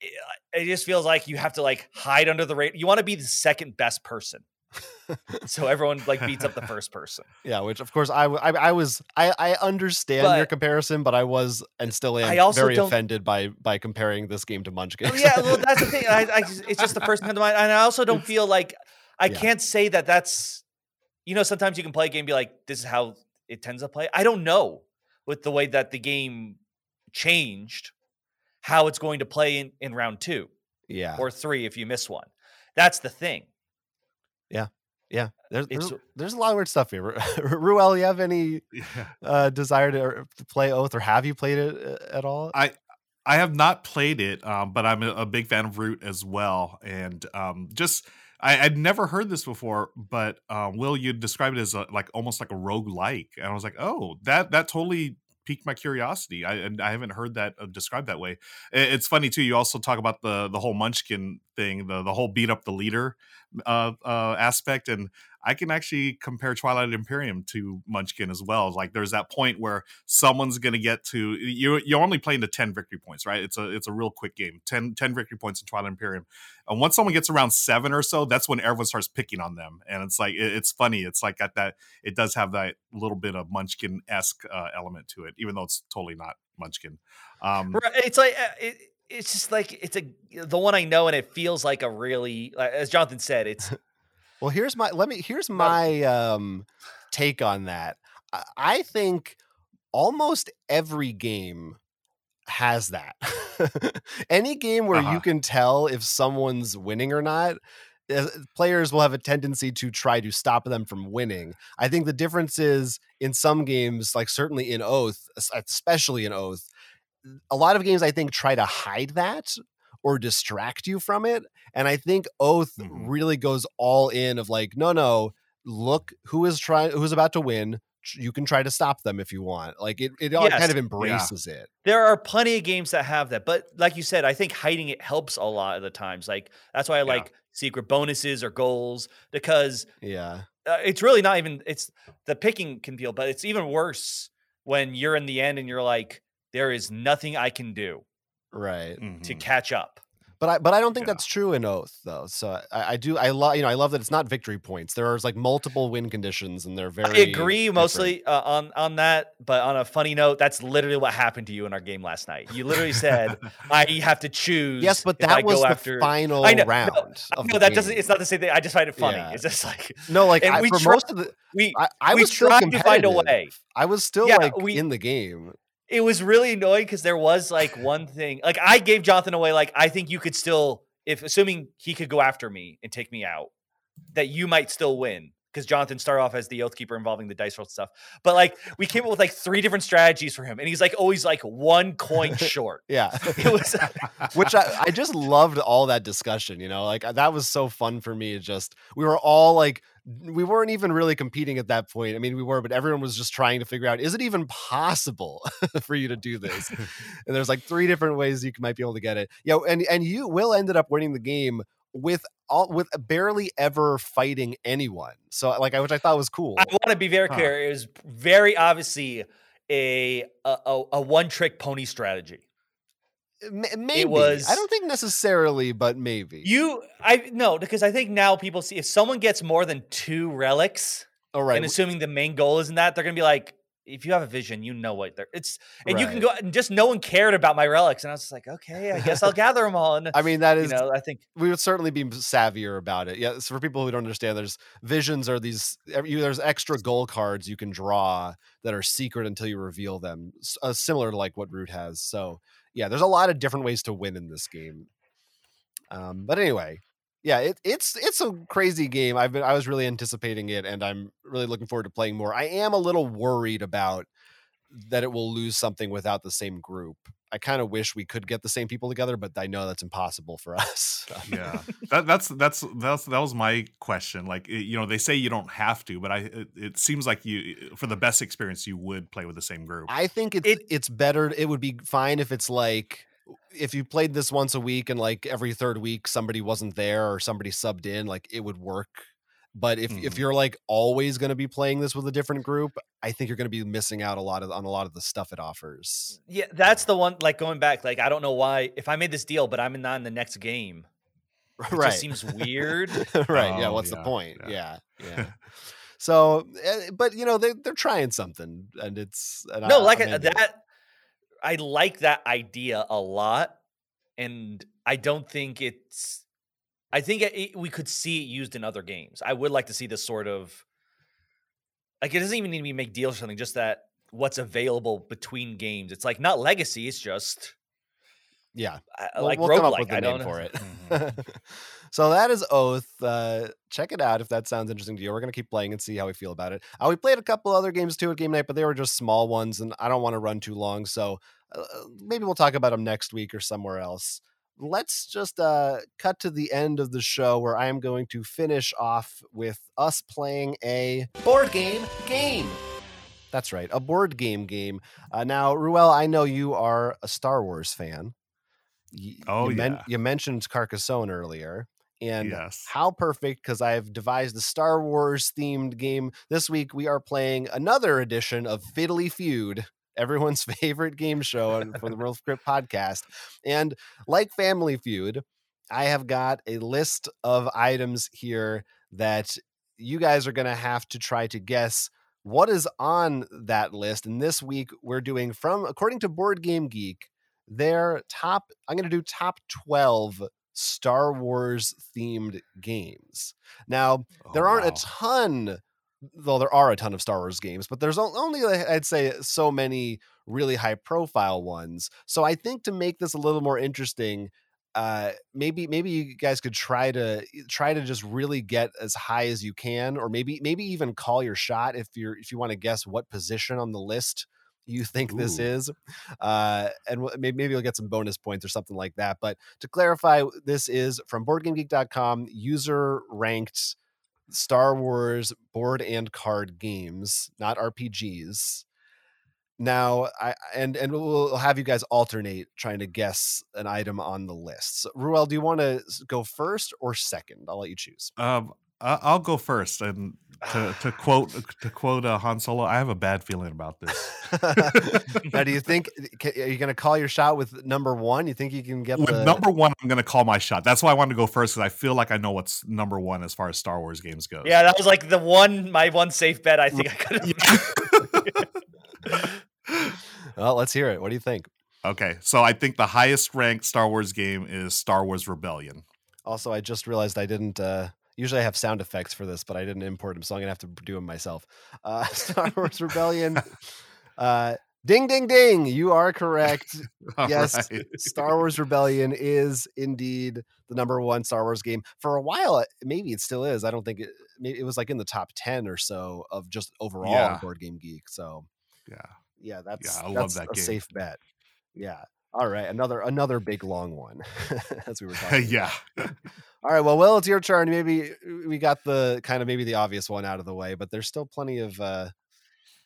it, just feels like you have to like hide under the rate. You want to be the second best person. So everyone like beats up the first person. Yeah, which of course I I was I, I understand your comparison, but I was and still am I also very don't- offended by by comparing this game to Munchkin. Oh, yeah, well, that's the thing. I, I, it's just the first thing to mind, and I also don't feel like I Yeah. can't say that that's. You know, sometimes you can play a game and be like, "This is how it tends to play." I don't know with the way that the game changed how it's going to play in in round two yeah, or three if you miss one. That's the thing. Yeah. There's there's, it's- there's a lot of weird stuff here. Ruel, you have any Yeah. uh, desire to, to play Oath, or have you played it uh, at all? I I have not played it, um, but I'm a, a big fan of Root as well, and um, just I, I'd never heard this before. But um, Will, you described it as a, like almost like a rogue like, and I was like, oh, that that totally piqued my curiosity. I and I haven't heard that uh, described that way. It's funny too. You also talk about the the whole Munchkin thing, the the whole beat up the leader uh, uh, aspect, and I can actually compare Twilight Imperium to Munchkin as well. Like there's that point where someone's going to get to you you're only playing to 10 victory points, right? It's a it's a real quick game. 10, 10 victory points in Twilight Imperium. And once someone gets around 7 or so, that's when everyone starts picking on them. And it's like it- it's funny. It's like at that it does have that little bit of Munchkin-esque uh, element to it even though it's totally not Munchkin. Um Right, It's like uh, it, it's just like it's a the one I know, and it feels like a really, as Jonathan said, it's Well, here's my let me here's my um take on that. I, I think almost every game has that. Any game where you Uh-huh. can tell if someone's winning or not, uh, players will have a tendency to try to stop them from winning. I think the difference is in some games, like certainly in Oath, especially in Oath, a lot of games I think try to hide that or distract you from it. And I think Oath Mhm. really goes all in of like, no, no, look who is trying, who's about to win. You can try to stop them if you want. Like it, it all Yes. kind of embraces it. there are plenty of games that have that, but like you said, I think hiding it helps a lot of the times. Like that's why I like secret bonuses or goals because Yeah. uh, it's really not even it's the picking can feel, but it's even worse when you're in the end and you're like, there is nothing I can do Right. to mhm. catch up. But I, but I don't think Yeah. that's true in Oath though. So I, I do I love you know I love that it's not victory points. There's like multiple win conditions and they're very. I agree different. mostly uh, on on that, but on a funny note, that's literally what happened to you in our game last night. You literally said, "I have to choose." Yes, but that was the after. final I know- no, round. Know the that doesn't. It's not the same thing. I just find it funny. Yeah. It's just like no like I, we for tried- most of the we. I, I we was still to find a way. I was still Yeah, like we- in the game. It was really annoying because there was like one thing. Like I gave Jonathan away. Like I think you could still, if assuming he could go after me and take me out, that you might still win. Because Jonathan started off as the oath keeper involving the dice roll stuff. But like we came up with like three different strategies for him. And he's like always like one coin short. Yeah. It was Which I, I just loved all that discussion, you know, like that was so fun for me. Just we were all like, we weren't even really competing at that point. I mean, we were, but everyone was just trying to figure out is it even possible for you to do this? and there's like three different ways you might be able to get it. Yeah, and and you will ended up winning the game with all with barely ever fighting anyone. So like, I which I thought was cool. I want to be very Huh. clear. It was very obviously a a, a, a one trick pony strategy. Maybe was- I don't think necessarily, but maybe You, I no, because I think now people see if someone gets more than two relics, All right, and assuming the main goal isn't that, they're gonna be like, if you have a vision, you know what they're. It's and you can go and just no one cared about my relics, and I was just like, okay, I guess I'll gather them all. And I mean that is, you know, I think we would certainly be savvier about it. Yeah, so for people who don't understand, there's visions are these. there's extra goal cards you can draw that are secret until you reveal them, uh, similar to like what Root has. So yeah, there's a lot of different ways to win in this game. Um, but anyway, yeah, it, it's it's a crazy game. I've been I was really anticipating it, and I'm really looking forward to playing more. I am a little worried about that it will lose something without the same group. I kind of wish we could get the same people together, but I know that's impossible for us. yeah that, that's that's that's that was my question like it- you know they say you don't have to but i it, it seems like you uh, for the best experience you would play with the same group I think it's It- it's better. It would be fine if it's like if you played this once a week and like every third week somebody wasn't there or somebody subbed in, like it would work. But if if Mhm. you're like always going to be playing this with a different group, I think you're going to be missing out a lot of on a lot of the stuff it offers. Yeah, that's the one. Like going back, like I don't know why. If I made this deal, but I'm not in the next game, it right. seems weird. right. yeah. Oh, What's the point? yeah. Yeah. Yeah. so, eh, but you know, they they're trying something, and it's and no, I- like it. that. I like that idea a lot, and I don't think it's. I think it, we could see it used in other games. I would like to see this sort of. Like it doesn't even need to be make deals or something. Just that what's available between games. It's like not legacy. It's just Yeah. uh, We'll- like we'll come up with a I name for it. So that is Oath. Uh, check it out if that sounds interesting to you. We're gonna keep playing and see how we feel about it. Uh, we played a couple other games too at game night, but they were just small ones, and I don't want to run too long. So uh, maybe we'll talk about them next week or somewhere else. Let's just uh, cut to the end of the show where I am going to finish off with us playing a Board game game. that's right, a board game game. Uh, now, Ruel, I know you are a Star Wars fan. Y- Oh, you, yeah. you mentioned Carcassonne earlier, and Yes. how perfect because I've devised a Star Wars themed game. This week we are playing another edition of Fiddly Feud, everyone's favorite game show on- for the Roll for Crit podcast. And like Family Feud, I have got a list of items here that you guys are going to have to try to guess what is on that list. And this week we're doing from, according to Board Game Geek, their top, I'm going to do top 12 Star Wars themed games. Now, oh, there Oh, aren't wow. a ton, though there are a ton of Star Wars games, but there's only, I'd say, so many really high profile ones. So I think to make this a little more interesting, uh maybe maybe you guys could try to try to just really get as high as you can or maybe maybe even call your shot if you're if you want to guess what position on the list you think this is uh and wh- maybe, maybe you'll get some bonus points or something like that but to clarify this is from boardgamegeek.com user ranked star wars board and card games not rpgs now i and and we'll have you guys alternate trying to guess an item on the list. So, ruel do you want to go first or second? I'll let you choose. Um I'll go first, and to, to quote to quote uh, Han Solo, I have a bad feeling about this. now do you think are you going to call your shot with number one you think you can get With the number one, I'm going to call my shot. That's why I wanted to go first because I feel like I know what's number one as far as Star Wars games goes. Yeah, that was like the one, my one safe bet. I think I could have. well let's hear it what do you think okay, so I think the highest ranked Star Wars game is Star Wars Rebellion. Also, I just realized I didn't. Uh, usually, I have sound effects for this, but I didn't import them, so I'm gonna have to do them myself. Uh, Star Wars Rebellion. Uh, ding, ding, ding! You are correct. Yes, right. Star Wars Rebellion is indeed the number one Star Wars game. For a while, maybe it still is. I don't think it. Maybe it was like in the top ten or so of just overall Yeah. Board Game Geek. So Yeah. yeah, that's I love that's that a game. safe bet. Yeah. All right, another another big long one, as we were talking. yeah. All right, well, Will, it's your turn. Maybe we got the kind of maybe the obvious one out of the way, but there's still plenty of uh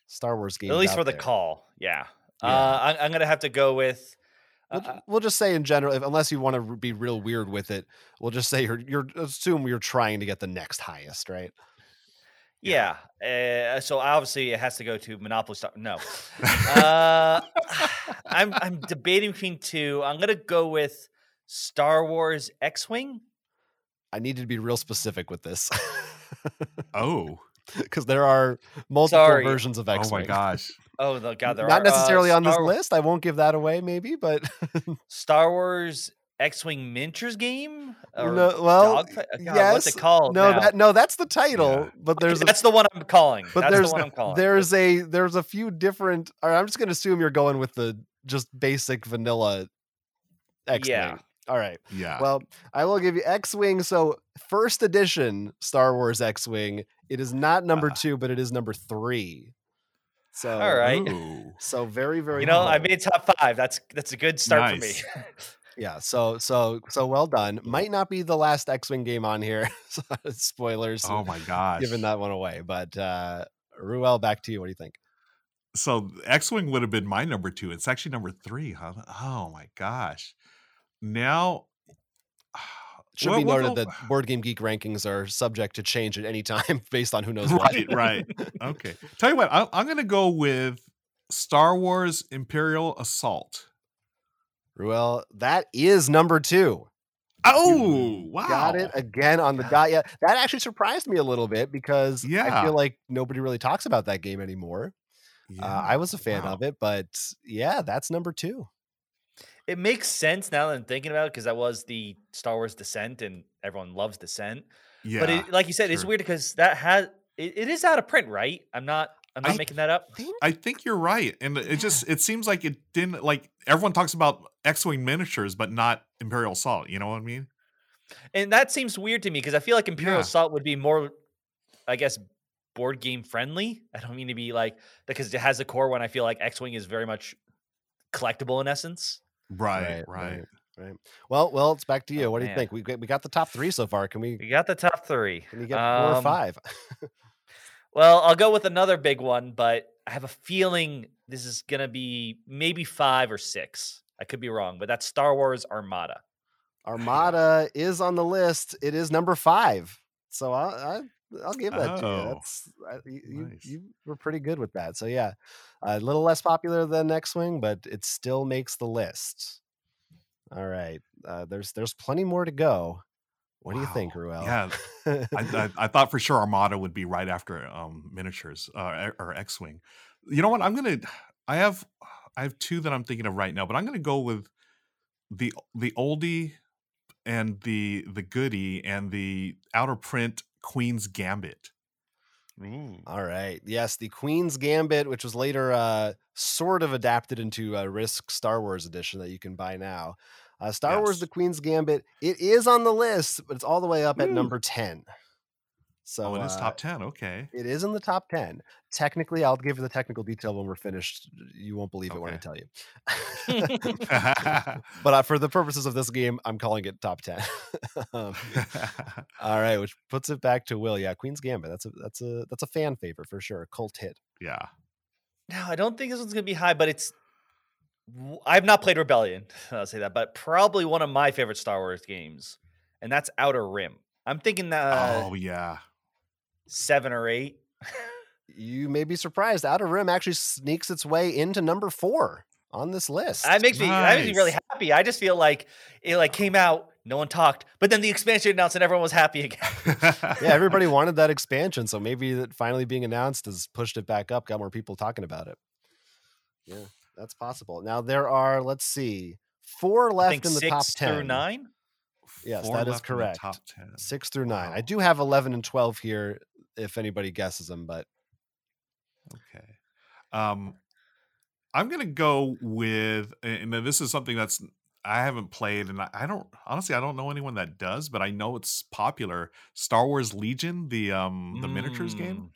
Star Wars games. At least out for the call. Yeah. Yeah. Uh, I, I'm going to have to go with. We'll, Uh, we'll just say in general, if, unless you want to be real weird with it, we'll just say you're you're assume you're trying to get the next highest, right? Yeah. Uh, so obviously it has to go to Monopoly Star. No. Uh, I'm I'm debating between two. I'm to go with Star Wars X-wing. I needed to be real specific with this Oh. because there are multiple Sorry. versions of X-wing. Oh my gosh. Oh the God, there Not are, uh, necessarily on this list. I won't give that away, maybe, but Star Wars X-wing miniatures game. Or no, well, dogfight? Uh, God, yes, what's it called? no, now? that no, that's the title. Yeah. But there's a that's the one I'm calling. but that's there's the one I'm calling. there's a there's a few different or i'm just going to assume you're going with the just basic vanilla x-wing Yeah. all right Yeah. well i will give you x-wing so first edition star wars x-wing it is not number Ah. two but it is number three So All right. Ooh. So very very. You know, I made top five. That's that's a good start Nice. for me. Yeah, so so so well done. Might not be the last X-wing game on here. Spoilers. Oh my gosh. giving that one away. But uh Ruel, back to you. What do you think? so X-wing would have been my number two. It's actually number three, huh? Oh my gosh. Now should Well, be noted no- that Board Game Geek rankings are subject to change at any time based on who knows what. right, right. Okay. Tell you what, I, I'm going to go with Star Wars Imperial Assault. Ruel, that is number two. Oh, wow. Got it again on the dot. Yeah, that actually surprised me a little bit because yeah. I feel like nobody really talks about that game anymore. Yeah, Uh, I was a fan wow. of it, but yeah, that's number two. It makes sense now that I'm thinking about it because that was the Star Wars Descent, and everyone loves Descent. Yeah. but it, like you said, it's weird because that has it, it is out of print, right? I'm not. I'm not I making that up. Think- I think you're right. And it just it seems like it didn't like everyone talks about X-Wing miniatures, but not Imperial Assault. You know what I mean? And that seems weird to me because I feel like Imperial Yeah. Assault would be more, I guess, board game friendly. I don't mean to be like because it has a core one. I feel like X Wing is very much collectible in essence. Right, right. right, right. Well, well, it's back to you. Oh, what do you think? We got- we got the top three so far. Can we We got the top three. can you get four or Um, five? Well, I'll go with another big one, but I have a feeling this is gonna be maybe five or six. I could be wrong, but that's Star Wars Armada. Armada is on the list. It is number five. So I, I I'll give that to you. Oh, That's I, you, you- nice. you were pretty good with that. So yeah, a little less popular than X Wing, but it still makes the list. All right, uh, there's there's plenty more to go. What do you think, Ruel? Yeah, I, I, I thought for sure Armada would be right after um, miniatures uh, or X-wing. You know what? I'm gonna. I have I have two that I'm thinking of right now, but I'm gonna go with the the oldie and the the goodie and the outer print Queen's Gambit. All right. Yes, the Queen's Gambit, which was later uh, sort of adapted into a Risk Star Wars edition that you can buy now. Uh, Star Wars: The Queen's Gambit. It is on the list, but it's all the way up at number ten. So oh, it is uh, top ten. Okay. It is in the top ten. Technically, I'll give you the technical detail when we're finished. You won't believe it when I tell you. but uh, for the purposes of this game, I'm calling it top ten. um, all right, which puts it back to Will. Yeah, Queen's Gambit. That's a that's a that's a fan favorite for sure. A cult hit. yeah. No, I don't think this one's gonna be high, but it's. W- I've not played Rebellion. I'll say that, but probably one of my favorite Star Wars games, and that's Outer Rim. I'm thinking that. Uh, oh yeah. seven or eight. you may be surprised. Outer Rim actually sneaks its way into number four on this list. That makes me that makes me really happy. I just feel like it like came out, no one talked, but then the expansion announced and everyone was happy again. yeah, everybody wanted that expansion, so maybe that finally being announced has pushed it back up, got more people talking about it. Yeah, that's possible. Now there are, let's see, four left in the top ten. through nine. Yes, Four that is left in the correct. Top ten. Six through nine. I do have eleven and twelve here, if anybody guesses them, but Okay. Um, I'm gonna go with, and this is something that's I haven't played, and I, don't honestly I don't know anyone that does, but I know it's popular. Star Wars Legion, the um the miniatures game, Mm,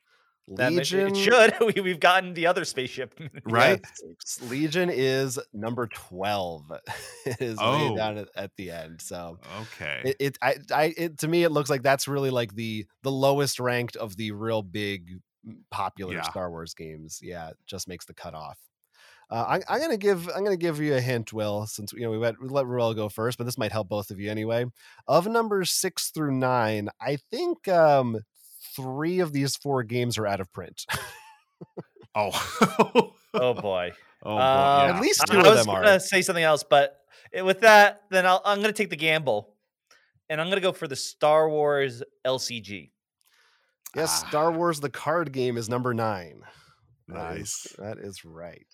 That Legion. it should. we, we've gotten the other spaceship. right? yes, Legion is number twelve. it is way Oh. down at, at the end. So Okay. it, it I, I it to me it looks like that's really like the the lowest ranked of the real big popular Yeah. Star Wars games. Yeah, it just makes the cutoff. Uh, I, I'm gonna give I'm gonna give you a hint, Will, since you know we let, we let Ruel go first, but this might help both of you anyway. Of numbers six through nine, I think um, three of these four games are out of print. oh. oh boy. Oh, boy, Um, yeah. At least I- two I of was them are. gonna say something else, but it- with that, then I'll, I'm gonna take the gamble, and I'm gonna go for the Star Wars LCG. Yes, Ah. Star Wars the card game is number nine. That is- Nice. that is right.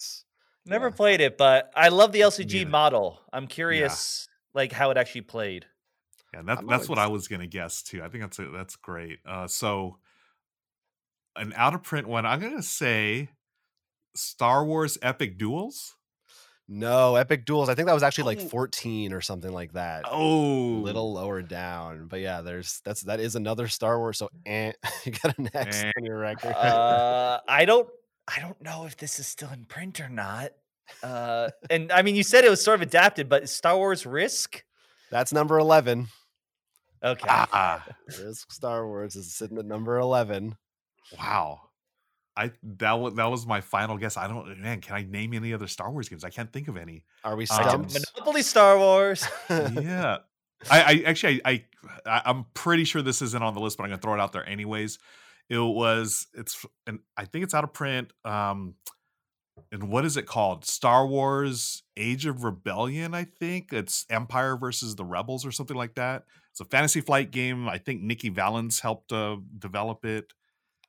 Never Yeah. played it, but I love the LCG Neither. model. I'm curious, like how it actually played. Yeah, that, I'm that's what I was gonna guess too. I think that's a, that's great. Uh, so an out of print one. I'm gonna say Star Wars Epic Duels. No, Epic Duels. I think that was actually like Oh. 14 or something like that. Oh, a little lower down. But yeah, there's that's that is another Star Wars. So eh, you got an X Eh. on your record. Uh, I don't. I don't know if this is still in print or not. Uh, and I mean, you said it was sort of adapted, but Star Wars Risk. That's number 11. Okay. Ah, Risk Star Wars is sitting at number 11. wow. I that was that was my final guess. I don't man, can I name any other Star Wars games? I can't think of any. Are we stumped? Monopoly Star Wars. yeah. I, I actually I, I I'm pretty sure this isn't on the list, but I'm gonna throw it out there anyways. It was it's and I think it's out of print. Um and what is it called? Star Wars Age of Rebellion, I think. It's Empire versus the Rebels or something like that. It's a fantasy flight game. I think Nikki Valens helped uh, develop it.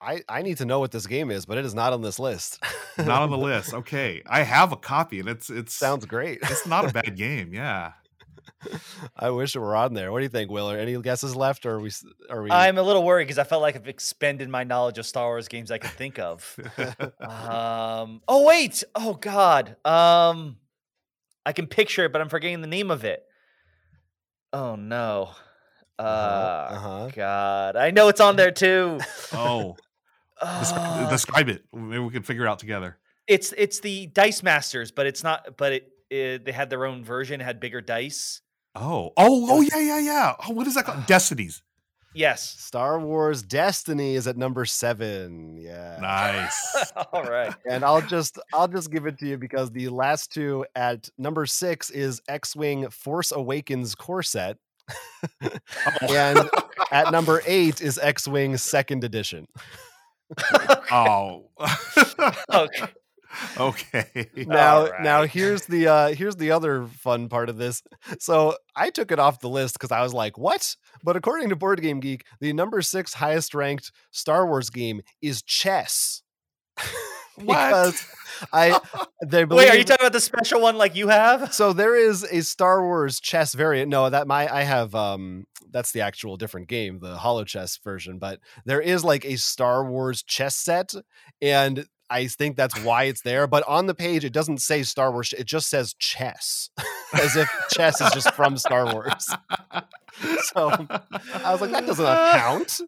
I, I need to know what this game is, but it is not on this list. Not on the list. Okay. I have a copy and it's it's Sounds great. it's not a bad game. Yeah. I wish it were on there. What do you think, Will? Are any guesses left, or are we? Are we? I'm a little worried because I felt like I've expended my knowledge of Star Wars games I could think of. um. Oh wait. Oh God. Um. I can picture it, but I'm forgetting the name of it. Oh no. Uh. Uh-huh, uh-huh. God. I know it's on there too. Oh. Descri- Uh, describe it. Maybe we can figure it out together. it's it's the Dice Masters, but it's not. But it, it they had their own version. Had bigger dice. Oh, oh, oh, yeah, yeah, yeah. Oh, what is that called? Destinies. Yes. Star Wars Destiny is at number seven. Yeah. Nice. All right. and I'll just I'll just give it to you because the last two at number six is X-wing Force Awakens core set, and at number eight is X-wing Second Edition. oh. okay. okay. Now, now here's the uh here's the other fun part of this. So I took it off the list because I was like, "What?" But according to Board Game Geek, the number six highest ranked Star Wars game is chess. Because I they believe Wait, are you talking about the special one like you have? so there is a Star Wars chess variant. No, that my I have um that's the actual different game, the Holochess version, but there is like a Star Wars chess set and I think that's why it's there, but on the page it doesn't say Star Wars, it just says chess. As if chess is just from Star Wars. So I was like that doesn't count.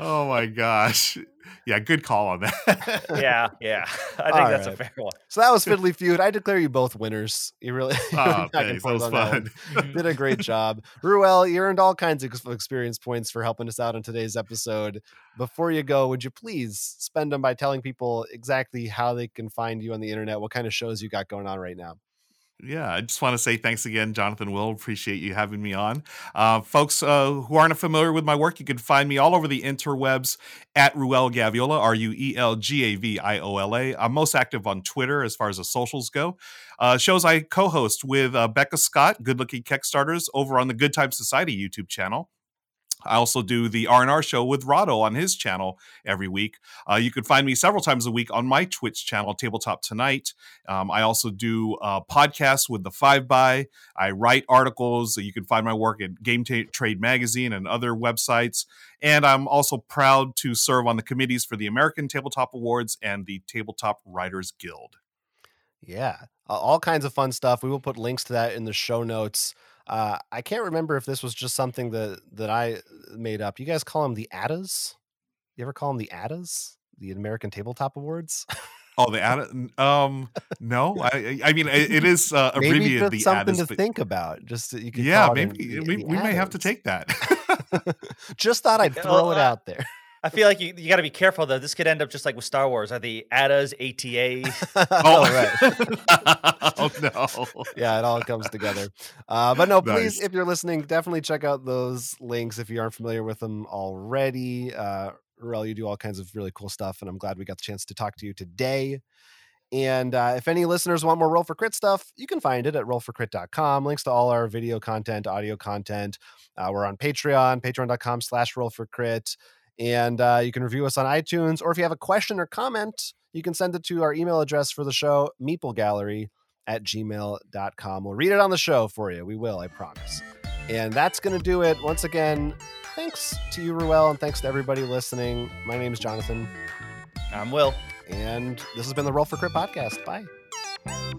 Oh my gosh. Yeah, good call on that. yeah, yeah. I think All that's a fair one. So that was Fiddly Feud. I declare you both winners. You really you Oh, went back and thanks. That was on one. fun. Mm-hmm. did a great job. Ruel, you earned all kinds of experience points for helping us out on today's episode. Before you go, would you please spend them by telling people exactly how they can find you on the internet, what kind of shows you got going on right now? Yeah, I just want to say thanks again, Jonathan Will. Appreciate you having me on. Uh, folks uh, who aren't familiar with my work, you can find me all over the interwebs at Ruel Gaviola, R U E L G A V I O L A. I'm most active on Twitter as far as the socials go. Uh, shows I co host with uh, Becca Scott, Good Lookin' Kickstarters, over on the Good Time Society YouTube channel. I also do the R&R show with Rado on his channel every week. Uh, you can find me several times a week on my Twitch channel, Tabletop Tonight. Um, I also do uh, podcasts with the Five By. I write articles. You can find my work at Game Ta- Trade Magazine and other websites. And I'm also proud to serve on the committees for the American Tabletop Awards and the Tabletop Writers Guild. Yeah, uh, all kinds of fun stuff. We will put links to that in the show notes. Uh, I can't remember if this was just something that that I uh, made up. You guys call them the ADAs? You ever call them the ADAs? The American Tabletop Awards? Oh, the ad- um no, I I mean it, it is uh, abbreviated just the something ADAS, to but- think about. Just that you can. Yeah, call it maybe the- we, the we may have to take that. just thought I'd Yeah, throw well, it out there. I feel like you, you got to be careful though. This could end up just like with Star Wars. Are the ATAs, ATA? oh, right. oh no. yeah, it all comes together. Uh, but no, please, Nice. if you're listening, definitely check out those links if you aren't familiar with them already. Uh, Ruel, you do all kinds of really cool stuff, and I'm glad we got the chance to talk to you today. And uh, if any listeners want more Roll for Crit stuff, you can find it at rollforcrit.com. Links to all our video content, audio content. Uh, we're on Patreon, patreon.com slash roll for crit. And uh, you can review us on iTunes. Or if you have a question or comment, you can send it to our email address for the show, meeplegallery at gmail.com. We'll read it on the show for you. We will, I promise. And that's going to do it. Once again, thanks to you, Ruel, and thanks to everybody listening. My name is Jonathan, I'm Will. and this has been the Roll for Crit podcast. Bye.